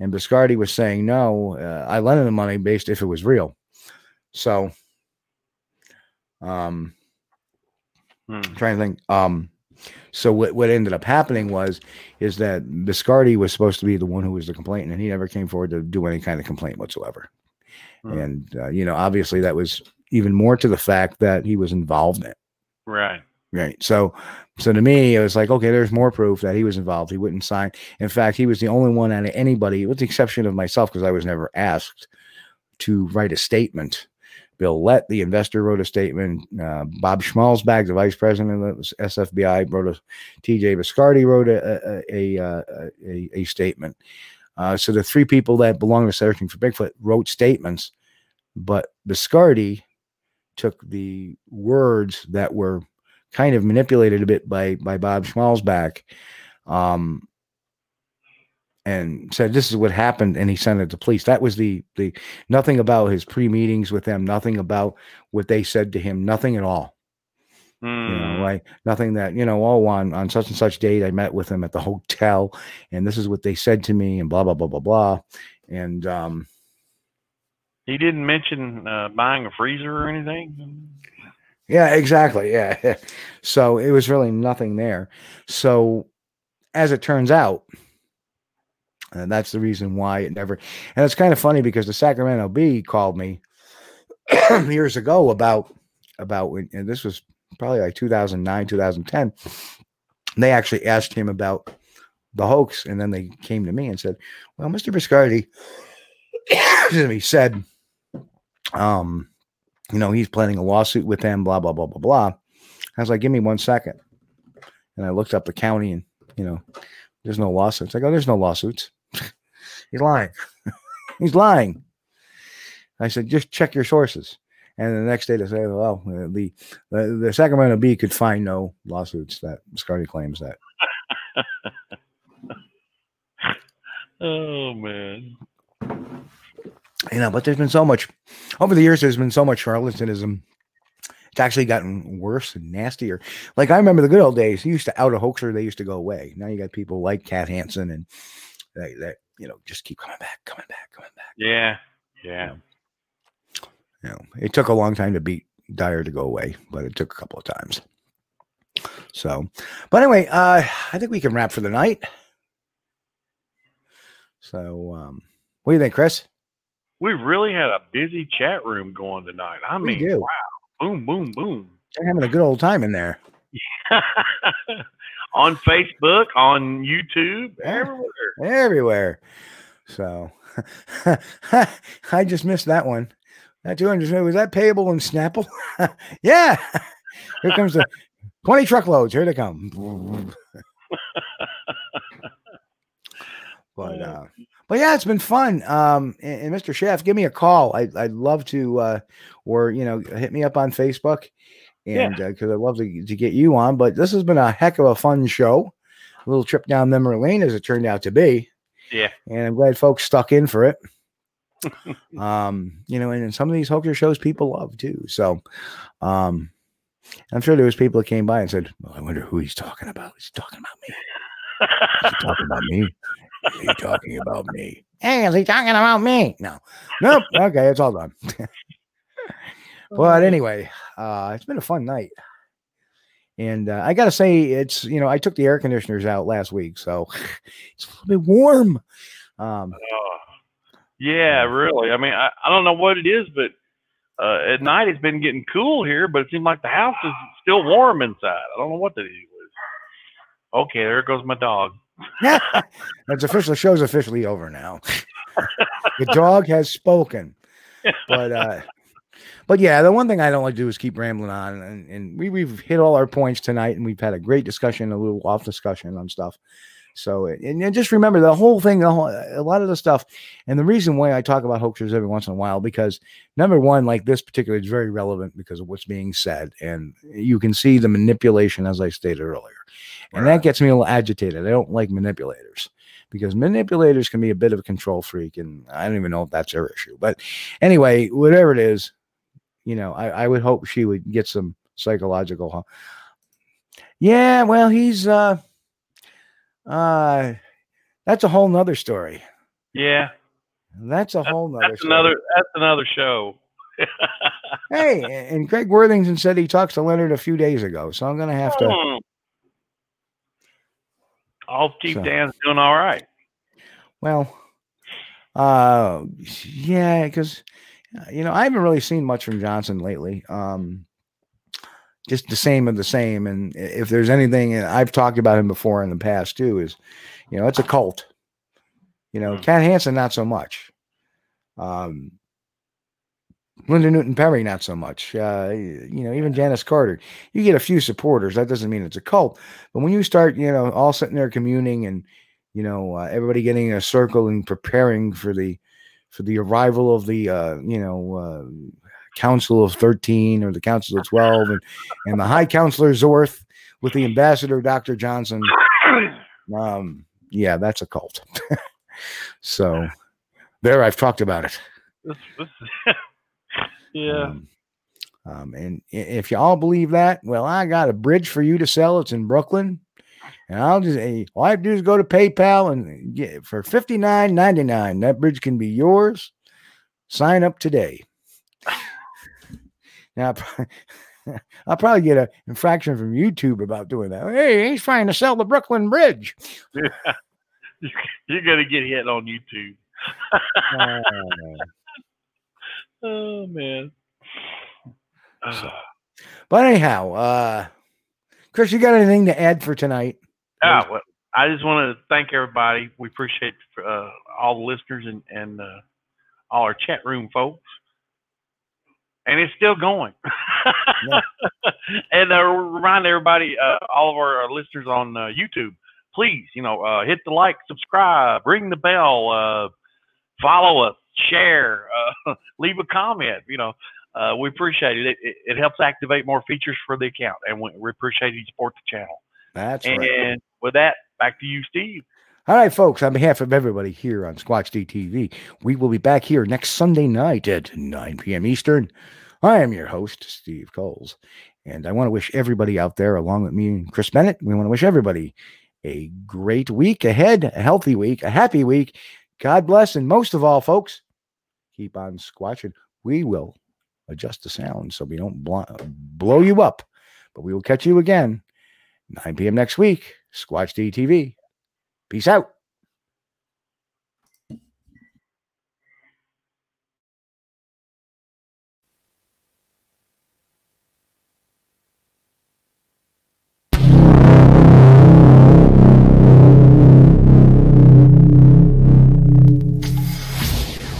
and Biscardi was saying, "No, uh, I lent him the money based if it was real." So, um, Hmm. trying to think. Um, so what what ended up happening was is that Biscardi was supposed to be the one who was the complainant, and he never came forward to do any kind of complaint whatsoever. Hmm. And uh, you know, obviously, that was even more to the fact that he was involved in it. Right. Right. So, so to me, it was like, okay, there's more proof that he was involved. He wouldn't sign. In fact, he was the only one out of anybody, with the exception of myself, because I was never asked to write a statement. Bill Lett, the investor, wrote a statement. Uh, Bob Schmalzbach, the vice president of the SFBI, wrote a. T.J. Biscardi wrote a a, a, a, a, a statement. Uh, so the three people that belong to Searching for Bigfoot wrote statements, but Biscardi took the words that were kind of manipulated a bit by by Bob Schmalzbach, um, and said this is what happened, and he sent it to police. That was the the nothing about his pre meetings with them, nothing about what they said to him, nothing at all. You know, Hmm. like nothing that you know. Oh, on on such and such date, I met with them at the hotel, and this is what they said to me, and blah blah blah blah blah, and um, He didn't mention uh, buying a freezer or anything. Yeah, exactly. Yeah. So it was really nothing there. So as it turns out, and that's the reason why it never and it's kind of funny because the Sacramento Bee called me years ago about about when- and this was probably like 2009, 2010. They actually asked him about the hoax, and then they came to me and said, Well, Mr. Biscardi, me, said um you know, he's planning a lawsuit with them, blah, blah, blah, blah, blah. I was like, give me one second. And I looked up the county and, you know, there's no lawsuits. I go, there's no lawsuits. he's lying. he's lying. I said, just check your sources. And the next day they say, well, uh, the, the, the Sacramento Bee could find no lawsuits that Scardy claims that. Oh man. you know, but there's been so much over the years. There's been so much charlatanism. It's actually gotten worse and nastier. Like I remember the good old days. You used to out a hoaxer, they used to go away. Now you got people like Kat Hansen and that, that you know just keep coming back, coming back, coming back. Yeah. Yeah. You know, it took a long time to beat Dyer to go away, but it took a couple of times. So, but anyway, uh, I think we can wrap for the night. So, um, what do you think, Chris? We really had a busy chat room going tonight. I We mean, do. wow. Boom, boom, boom. They're having a good old time in there. on Facebook, on YouTube, Yeah. everywhere. everywhere. So I just missed that one. That 200 was that payable in Snapple? yeah. Here comes the 20 truckloads. Here they come. but, uh, but yeah, it's been fun. Um, and, and Mr. Chef, give me a call. I, I'd love to, uh, or, you know, hit me up on Facebook and because I'd love to, to get you on. But this has been a heck of a fun show. A little trip down memory lane as it turned out to be. Yeah. And I'm glad folks stuck in for it. Um, you know, and, and some of these hoaxer shows people love too. So, um, I'm sure there was people that came by and said, well, "I wonder who he's talking about. He's talking about me. Is he talking about me? Is he talking about me? Hey, is he talking about me? No, nope. Okay, it's all done. but anyway, uh, it's been a fun night, and uh, I gotta say, it's you know, I took the air conditioners out last week, so it's a little bit warm. Um, Oh, yeah, really. I mean, I, I don't know what it is, but uh, at night it's been getting cool here, but it seems like the house is still warm inside. I don't know what the deal is. Okay, there goes my dog. That's official. The show's officially over now. the dog has spoken. But uh but yeah, the one thing I don't like to do is keep rambling on, and, and we we've hit all our points tonight, and we've had a great discussion, a little off discussion on stuff. So and, and just remember the whole thing, the whole, a lot of the stuff, and the reason why I talk about hoaxers every once in a while because number one, like this particular, is very relevant because of what's being said, and you can see the manipulation as I stated earlier, and that gets me a little agitated. I don't like manipulators because manipulators can be a bit of a control freak, and I don't even know if that's their issue. But anyway, whatever it is, you know, I, I would hope she would get some psychological. Huh? Yeah, well, he's uh, uh, that's a whole nother story. Yeah, That's a whole nother. that's story. another. That's another show. Hey, and Greg Worthington said he talks to Leonard a few days ago, so I'm gonna have to. Hmm. All Chief So- Dan's doing all right. Well, uh, yeah, because you know I haven't really seen much from Johnson lately. Um, just the same of the same. And if there's anything, and I've talked about him before in the past too, is you know it's a cult. You know, Hmm. Kat Hansen not so much. Um, Linda Newton Perry not so much. Uh, you know, even Janice Carter. You get a few supporters. That doesn't mean it's a cult. But when you start, you know, all sitting there communing and you know uh, everybody getting in a circle and preparing for the for the arrival of the uh, you know uh, council of 13 or the council of 12 and, and the high counselor zorth with the ambassador dr johnson um yeah that's a cult so there i've talked about it yeah. um, um, and if you all believe that, well, I got a bridge for you to sell. It's in Brooklyn. And I'll just, all I have to do is go to PayPal and get for fifty nine ninety nine. That bridge can be yours. Sign up today. Now, I'll probably get an infraction from YouTube about doing that. Hey, he's trying to sell the Brooklyn Bridge. You're gonna get hit on YouTube. Uh, Oh man. So- but anyhow, uh, Chris, you got anything to add for tonight? Ah, well, I just want to thank everybody. We appreciate uh, all the listeners and, and uh, all our chat room folks. And it's still going. Yeah. and uh, remind everybody, uh, all of our, listeners on uh, YouTube, please, you know, uh, hit the like, subscribe, ring the bell, uh, follow us, share, uh, leave a comment. You know, uh, we appreciate it. It, it. it helps activate more features for the account, and we, we appreciate you support the channel. That's And right. with that, back to you, Steve. All right, folks, on behalf of everybody here on Squatch DTV, we will be back here next Sunday night at 9 p.m. Eastern. I am your host, Steve Kulls, and I want to wish everybody out there, along with me and Chris Bennett, we want to wish everybody a great week ahead, a healthy week, a happy week. God bless, and most of all, folks, keep on squatching. We will adjust the sound so we don't blo- blow you up, but we will catch you again 9 p.m. next week. Squatch DTV. Peace out.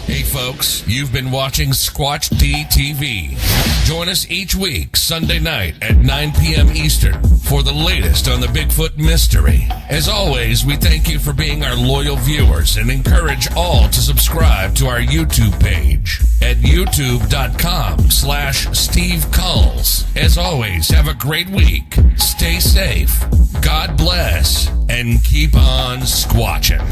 Hey, folks, you You've been watching Squatch D TV. Join us each week, Sunday night at 9 p.m. Eastern, for the latest on the Bigfoot mystery. As always, we thank you for being our loyal viewers and encourage all to subscribe to our YouTube page at youtube.com slash Steve Kulls. As always, have a great week. Stay safe. God bless. And keep on squatching.